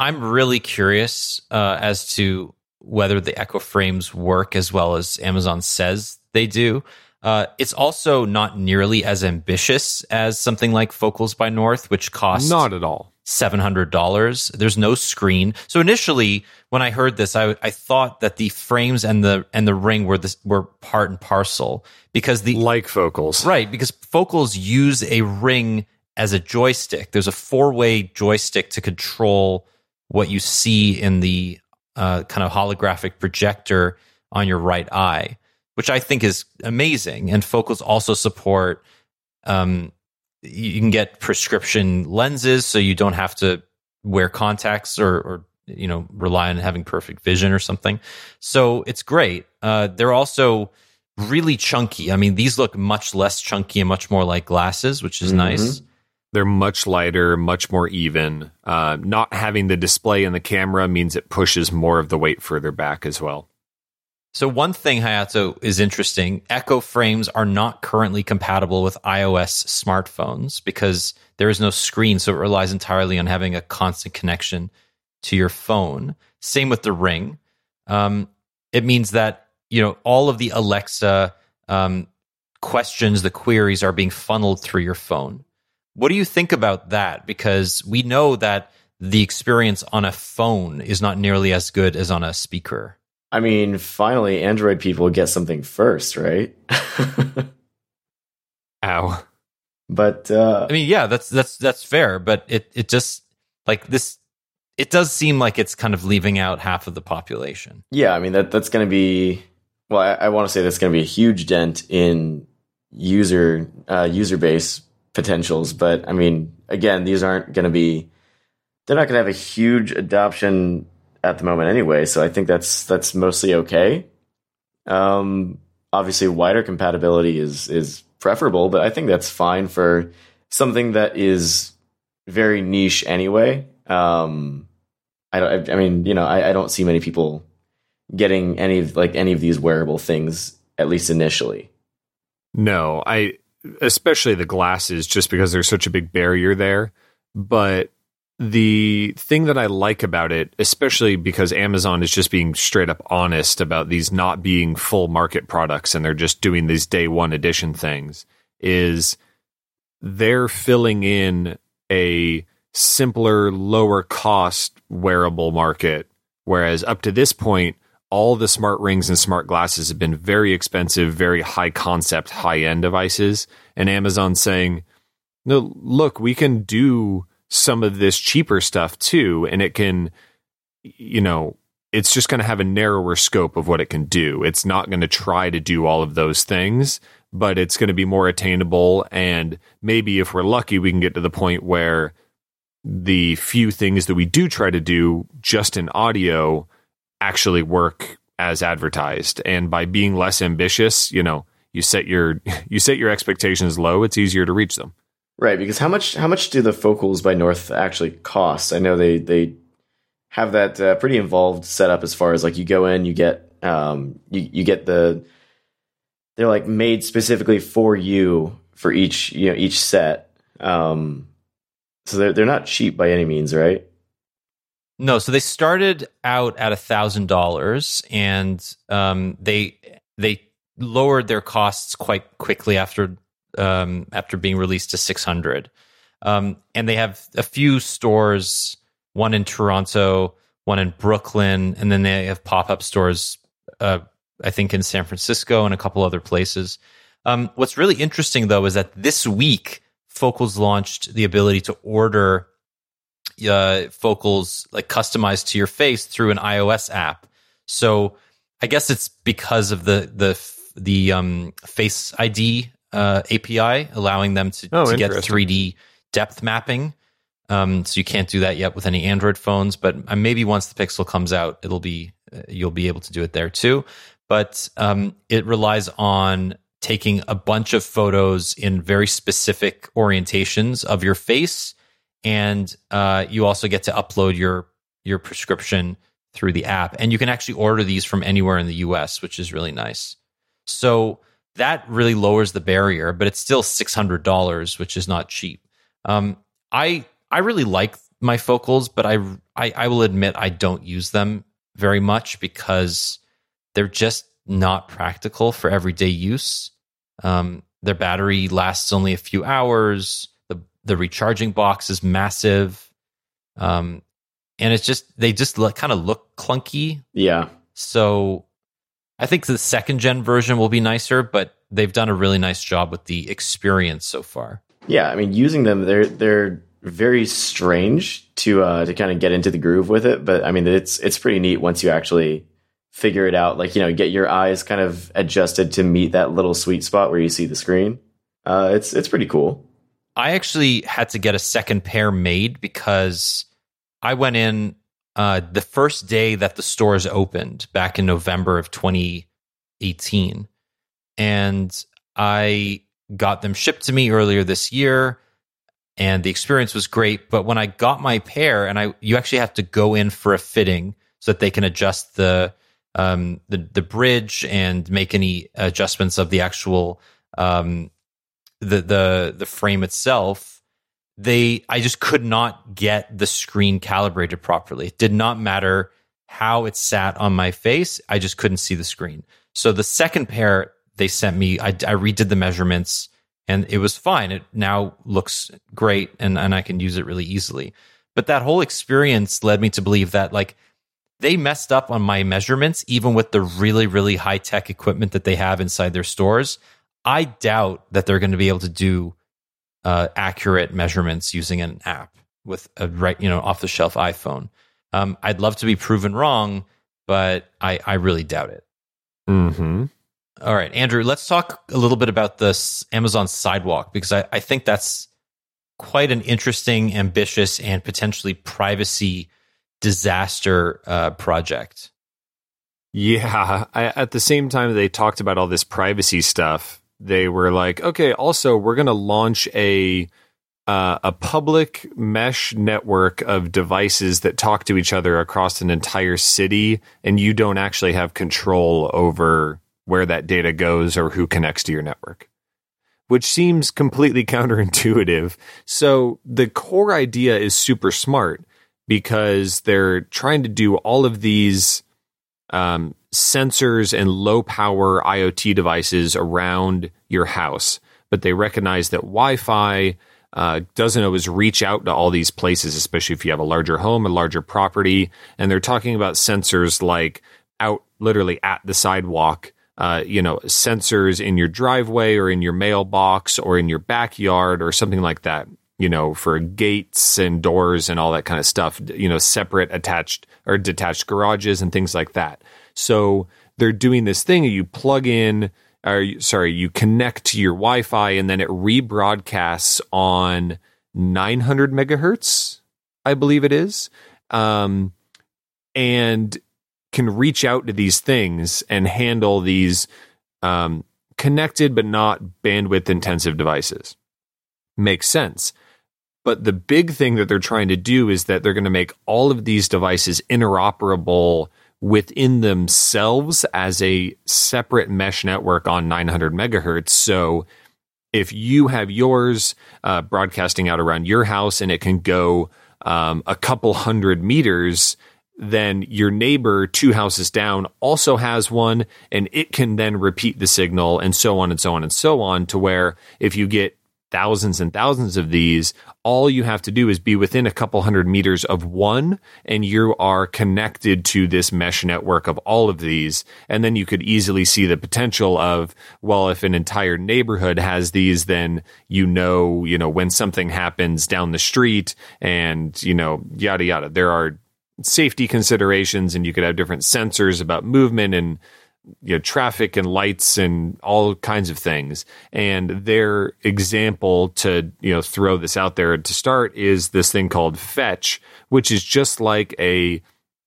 I'm really curious uh, as to whether the Echo frames work as well as Amazon says they do. Uh, it's also not nearly as ambitious as something like Focals by North, which costs Not at all. Seven hundred dollars. There's no screen. So initially, when I heard this, I I thought that the frames and the and the ring were this were part and parcel because the Like focals. right because Focals use a ring as a joystick. There's a four way joystick to control what you see in the uh, kind of holographic projector on your right eye, which I think is amazing. And Focals also support um, you can get prescription lenses so you don't have to wear contacts or, or you know rely on having perfect vision or something so it's great uh, they're also really chunky i mean these look much less chunky and much more like glasses which is Mhm. nice They're much lighter, much more even. Uh, not having the display in the camera means it pushes more of the weight further back as well. So one thing Hayato is interesting, Echo frames are not currently compatible with iOS smartphones because there is no screen, so it relies entirely on having a constant connection to your phone. Same with the Ring. Um, it means that you know all of the Alexa um, questions, the queries are being funneled through your phone. What do you think about that? Because we know that the experience on a phone is not nearly as good as on a speaker. I mean, finally, Android people get something first, right? Ow. but uh, I mean, yeah, that's that's that's fair, but it it just like this it does seem like it's kind of leaving out half of the population. yeah, I mean that that's going to be. Well, I, I want to say that's going to be a huge dent in user uh, user base potentials. But I mean, again, these aren't going to be. They're not going to have a huge adoption at the moment anyway. So I think that's that's mostly okay. Um, obviously, wider compatibility is is preferable, but I think that's fine for something that is very niche anyway. Um, I don't. I mean, you know, I, I don't see many people getting any of like any of these wearable things at least initially. No, I especially the glasses just because there's such a big barrier there. But the thing that I like about it, especially because Amazon is just being straight up honest about these not being full market products and they're just doing these day one edition things, is they're filling in a simpler, lower cost wearable market. Whereas up to this point, all the smart rings and smart glasses have been very expensive, very high concept, high end devices. And Amazon's saying, no, look, we can do some of this cheaper stuff too. And it can, you know, it's just going to have a narrower scope of what it can do. It's not going to try to do all of those things, but it's going to be more attainable. And maybe if we're lucky, we can get to the point where the few things that we do try to do just in audio actually work as advertised. And by being less ambitious, you know, you set your you set your expectations low, it's easier to reach them. Right, because how much how much do the focals by North actually cost? I know they they have that uh, pretty involved setup as far as like you go in, you get um you you get the they're like made specifically for you for each you know each set. Um so they're they're not cheap by any means, right? No, so they started out at a thousand dollars, and um, they they lowered their costs quite quickly after um, after being released to six hundred. Um, and they have a few stores, one in Toronto, one in Brooklyn, and then they have pop up stores, uh, I think in San Francisco and a couple other places. Um, what's really interesting though is that this week Focals launched the ability to order uh, focals like customized to your face through an iOS app. So I guess it's because of the the the um, Face ID uh, API, allowing them to, Oh, to get 3D depth mapping. Um, so you can't do that yet with any Android phones, but uh, maybe once the Pixel comes out, it'll be uh, you'll be able to do it there too. But um, it relies on taking a bunch of photos in very specific orientations of your face and uh, you also get to upload your your prescription through the app and you can actually order these from anywhere in the US which is really nice so that really lowers the barrier but it's still $600 which is not cheap um, I I really like my focals but I, I I will admit I don't use them very much because they're just not practical for everyday use Um, their battery lasts only a few hours. The the recharging box is massive, um, and it's just they just look, kind of look clunky. Yeah. So I think the second gen version will be nicer, but they've done a really nice job with the experience so far. Yeah, I mean, using them, they're they're very strange to uh, to kind of get into the groove with it. But I mean, it's it's pretty neat once you actually figure it out. Like you know, get your eyes kind of adjusted to meet that little sweet spot where you see the screen. Uh, it's it's pretty cool. I actually had to get a second pair made because I went in uh, the first day that the stores opened back in November of 2018, and I got them shipped to me earlier this year and the experience was great. But when i got my pair and i you actually have to go in for a fitting so that they can adjust the um the the bridge and make any adjustments of the actual um the the the frame itself they i just could not get the screen calibrated properly. It did not matter how it sat on my face. I just couldn't see the screen. So the second pair they sent me i, I redid the measurements and it was fine. It now looks great and, and i can use it really easily. But that whole experience led me to believe that like they messed up on my measurements even with the really really high tech equipment that they have inside their stores. I doubt that they're going to be able to do uh, accurate measurements using an app with a right you know off the shelf iphone um, i'd love to be proven wrong but i i really doubt it Mm-hmm. all right, Andrew, let's talk a little bit about this Amazon Sidewalk because I, I think that's quite an interesting, ambitious, and potentially privacy disaster uh, project. Yeah. I, at the same time they talked about all this privacy stuff, they were like, okay, also we're going to launch a uh, a public mesh network of devices that talk to each other across an entire city, and you don't actually have control over where that data goes or who connects to your network, which seems completely counterintuitive. So the core idea is super smart because they're trying to do all of these um, sensors and low power IoT devices around your house, but they recognize that Wi Fi uh, doesn't always reach out to all these places, especially if you have a larger home, a larger property. And they're talking about sensors like out literally at the sidewalk. Uh, you know, sensors in your driveway or in your mailbox or in your backyard or something like that. You know, for gates and doors and all that kind of stuff. You know, separate attached or detached garages and things like that. So they're doing this thing. You plug in or sorry, you connect to your Wi-Fi and then it rebroadcasts on 900 megahertz, I believe it is, um, and can reach out to these things and handle these um, connected but not bandwidth intensive devices. Makes sense. But the big thing that they're trying to do is that they're going to make all of these devices interoperable within themselves as a separate mesh network on 900 megahertz. So if you have yours uh, broadcasting out around your house and it can go um, a couple hundred meters, then your neighbor two houses down also has one and it can then repeat the signal and so on and so on and so on to where if you get thousands and thousands of these, all you have to do is be within a couple hundred meters of one, and you are connected to this mesh network of all of these. And then you could easily see the potential of, well, if an entire neighborhood has these, then you know, you know, when something happens down the street and, you know, yada, yada. There are safety considerations, and you could have different sensors about movement and you know traffic and lights and all kinds of things. And their example to you know throw this out there to start is this thing called fetch which is just like a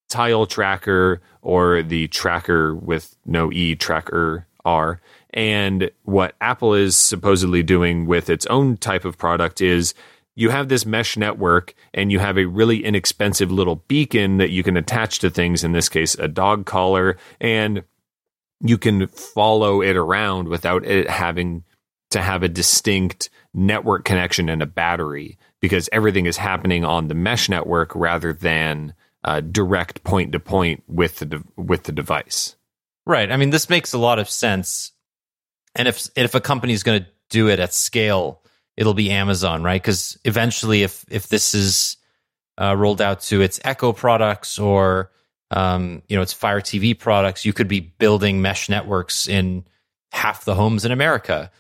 tile tracker or the tracker with no e tracker r. And what apple is supposedly doing with its own type of product is you have this mesh network and you have a really inexpensive little beacon that you can attach to things in this case a dog collar. And you can follow it around without it having to have a distinct network connection and a battery because everything is happening on the mesh network rather than uh, direct point to point with the de- with the device. Right. I mean, this makes a lot of sense. and if if a company is going to do it at scale, it'll be Amazon, right? Because eventually, if if this is uh, rolled out to its Echo products or um, you know its Fire TV products, you could be building mesh networks in half the homes in America.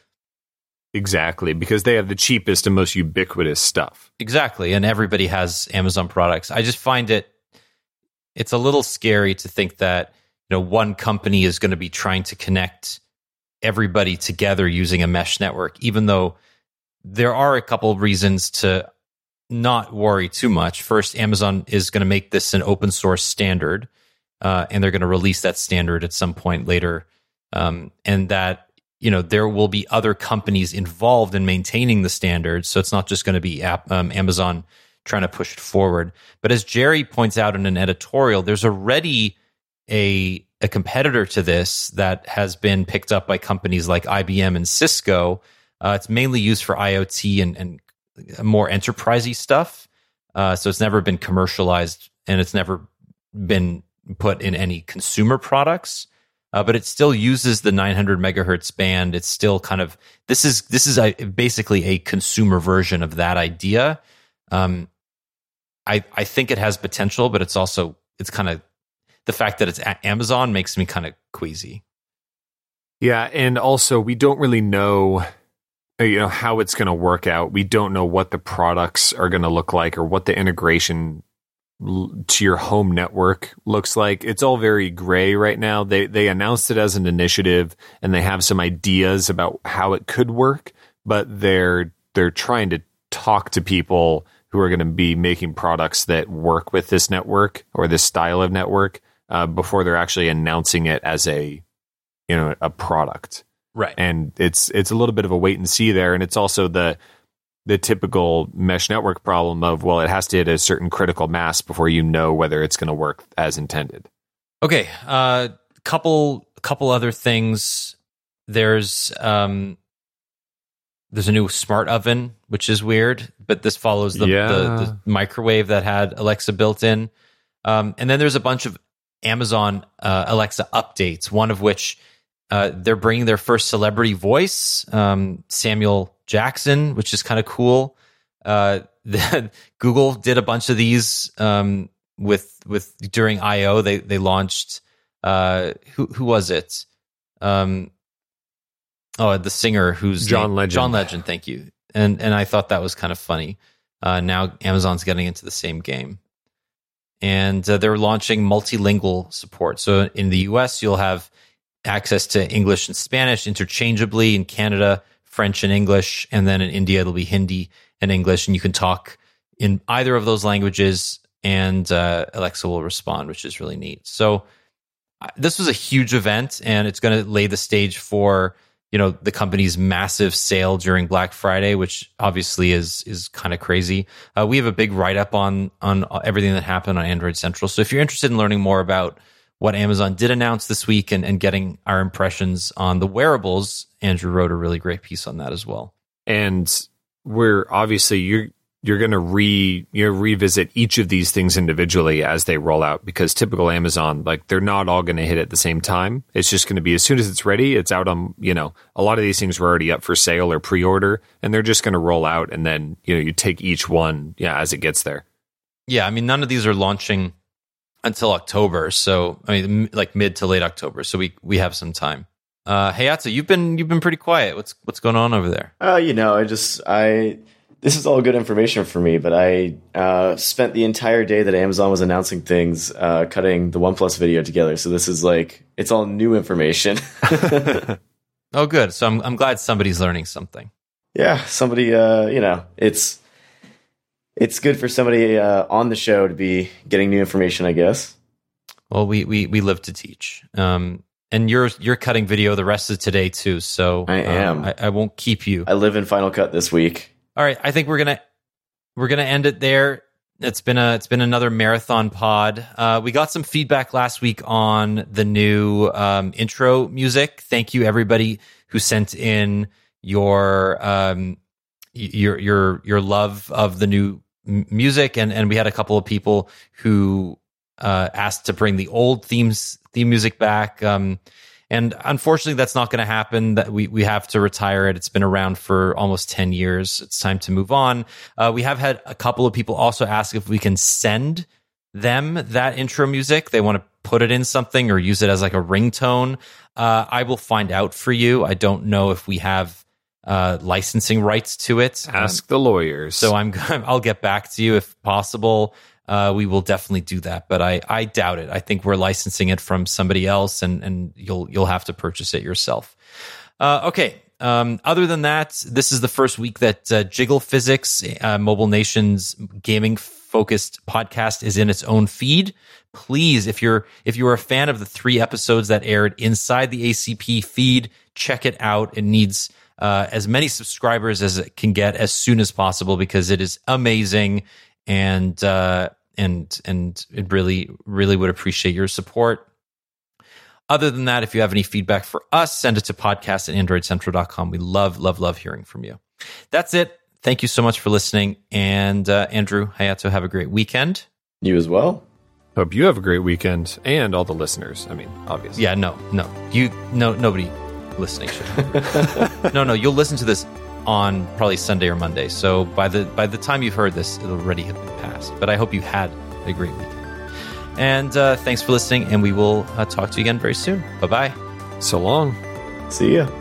Exactly, because they have the cheapest and most ubiquitous stuff. Exactly, and everybody has Amazon products. I just find it it's a little scary to think that you know one company is going to be trying to connect everybody together using a mesh network, even though there are a couple of reasons to not worry too much. First, Amazon is going to make this an open source standard, uh, and they're going to release that standard at some point later. Um, and that you know there will be other companies involved in maintaining the standard, so it's not just going to be app, um, Amazon trying to push it forward. But as Jerry points out in an editorial, there's already a a competitor to this that has been picked up by companies like IBM and Cisco. Uh, it's mainly used for IoT and, and more enterprisey stuff. Uh, so it's never been commercialized and it's never been put in any consumer products. Uh, but it still uses the 900 megahertz band. It's still kind of this is this is a, basically a consumer version of that idea. Um, I I think it has potential, but it's also it's kind of the fact that it's Amazon makes me kind of queasy. Yeah, and also we don't really know you know how it's going to work out. We don't know what the products are going to look like or what the integration to your home network looks like. It's all very gray right now. They they announced it as an initiative and they have some ideas about how it could work, but they're they're trying to talk to people who are going to be making products that work with this network or this style of network uh, before they're actually announcing it as a you know a product. Right. And it's it's a little bit of a wait and see there, and it's also the the typical mesh network problem of well, it has to hit a certain critical mass before you know whether it's going to work as intended. Okay, a uh, couple couple other things. There's um, there's a new smart oven, which is weird, but this follows the, yeah. the, the microwave that had Alexa built in. Um, and then there's a bunch of Amazon uh, Alexa updates, one of which uh, they're bringing their first celebrity voice, um, Samuel Jackson, which is kind of cool. Uh, the, Google did a bunch of these um, with with during I/O. They they launched uh, who who was it? Um, oh, the singer who's John Legend. John Legend. Thank you. And and I thought that was kind of funny. Uh, now Amazon's getting into the same game and uh, they're launching multilingual support. So in the US, you'll have access to English and Spanish interchangeably. In Canada, French and English, and then in India, it'll be Hindi and English, and you can talk in either of those languages, and uh, Alexa will respond, which is really neat. So uh, this was a huge event, and it's going to lay the stage for you know the company's massive sale during Black Friday, which obviously is is kind of crazy. Uh, we have a big write up on on everything that happened on Android Central. So if you're interested in learning more about what Amazon did announce this week and, and getting our impressions on the wearables, Andrew wrote a really great piece on that as well. And we're obviously you're you're going to re you know, revisit each of these things individually as they roll out because typical Amazon like they're not all going to hit at the same time. It's just going to be as soon as it's ready, it's out on you know a lot of these things were already up for sale or pre order, and they're just going to roll out, and then you know you take each one yeah as it gets there. Yeah, I mean none of these are launching until October, so I mean like mid to late October, so we we have some time. Uh, Hayato, you've been you've been pretty quiet. What's what's going on over there? Uh, you know, I just I this is all good information for me, but I uh, spent the entire day that Amazon was announcing things, uh, cutting the OnePlus video together. So this is like it's all new information. oh, good. So I'm I'm glad somebody's learning something. Yeah, somebody. Uh, you know, it's it's good for somebody uh, on the show to be getting new information. I guess. Well, we we we live to teach. Um, and you're you're cutting video the rest of today too. So I am. Um, I, I won't keep you. I live in Final Cut this week. All right, I think we're gonna we're gonna end it there. It's been a it's been another marathon pod. Uh, we got some feedback last week on the new um, intro music. Thank you everybody who sent in your um, your your your love of the new music, and and we had a couple of people who uh, asked to bring the old themes theme music back. Um, And unfortunately, that's not going to happen. That we we have to retire it. It's been around for almost ten years. It's time to move on. Uh, we have had a couple of people also ask if we can send them that intro music. They want to put it in something or use it as like a ringtone. Uh, I will find out for you. I don't know if we have uh, licensing rights to it. Ask um, the lawyers. So I'm I'll get back to you if possible. Uh, we will definitely do that, but I, I doubt it. I think we're licensing it from somebody else, and and you'll you'll have to purchase it yourself. Uh, okay. Um, other than that, this is the first week that uh, Jiggle Physics, uh, Mobile Nation's gaming focused podcast, is in its own feed. Please, if you're if you're a fan of the three episodes that aired inside the ACP feed, check it out. It needs uh, as many subscribers as it can get as soon as possible because it is amazing and uh, and and it really really would appreciate your support. Other than that, if you have any feedback for us, send it to podcast at androidcentral.com. We love, love, love hearing from you. That's it. Thank you so much for listening. And uh, Andrew Hayato, have a great weekend. You as well. Hope you have a great weekend and all the listeners. I mean, obviously. Yeah, no, no. You no nobody listening should. no, no, you'll listen to this on probably Sunday or Monday. So by the by the time you've heard this, it'll already have been passed. But I hope you had a great week. And uh, thanks for listening, and we will uh, talk to you again very soon. Bye bye. So long. See ya.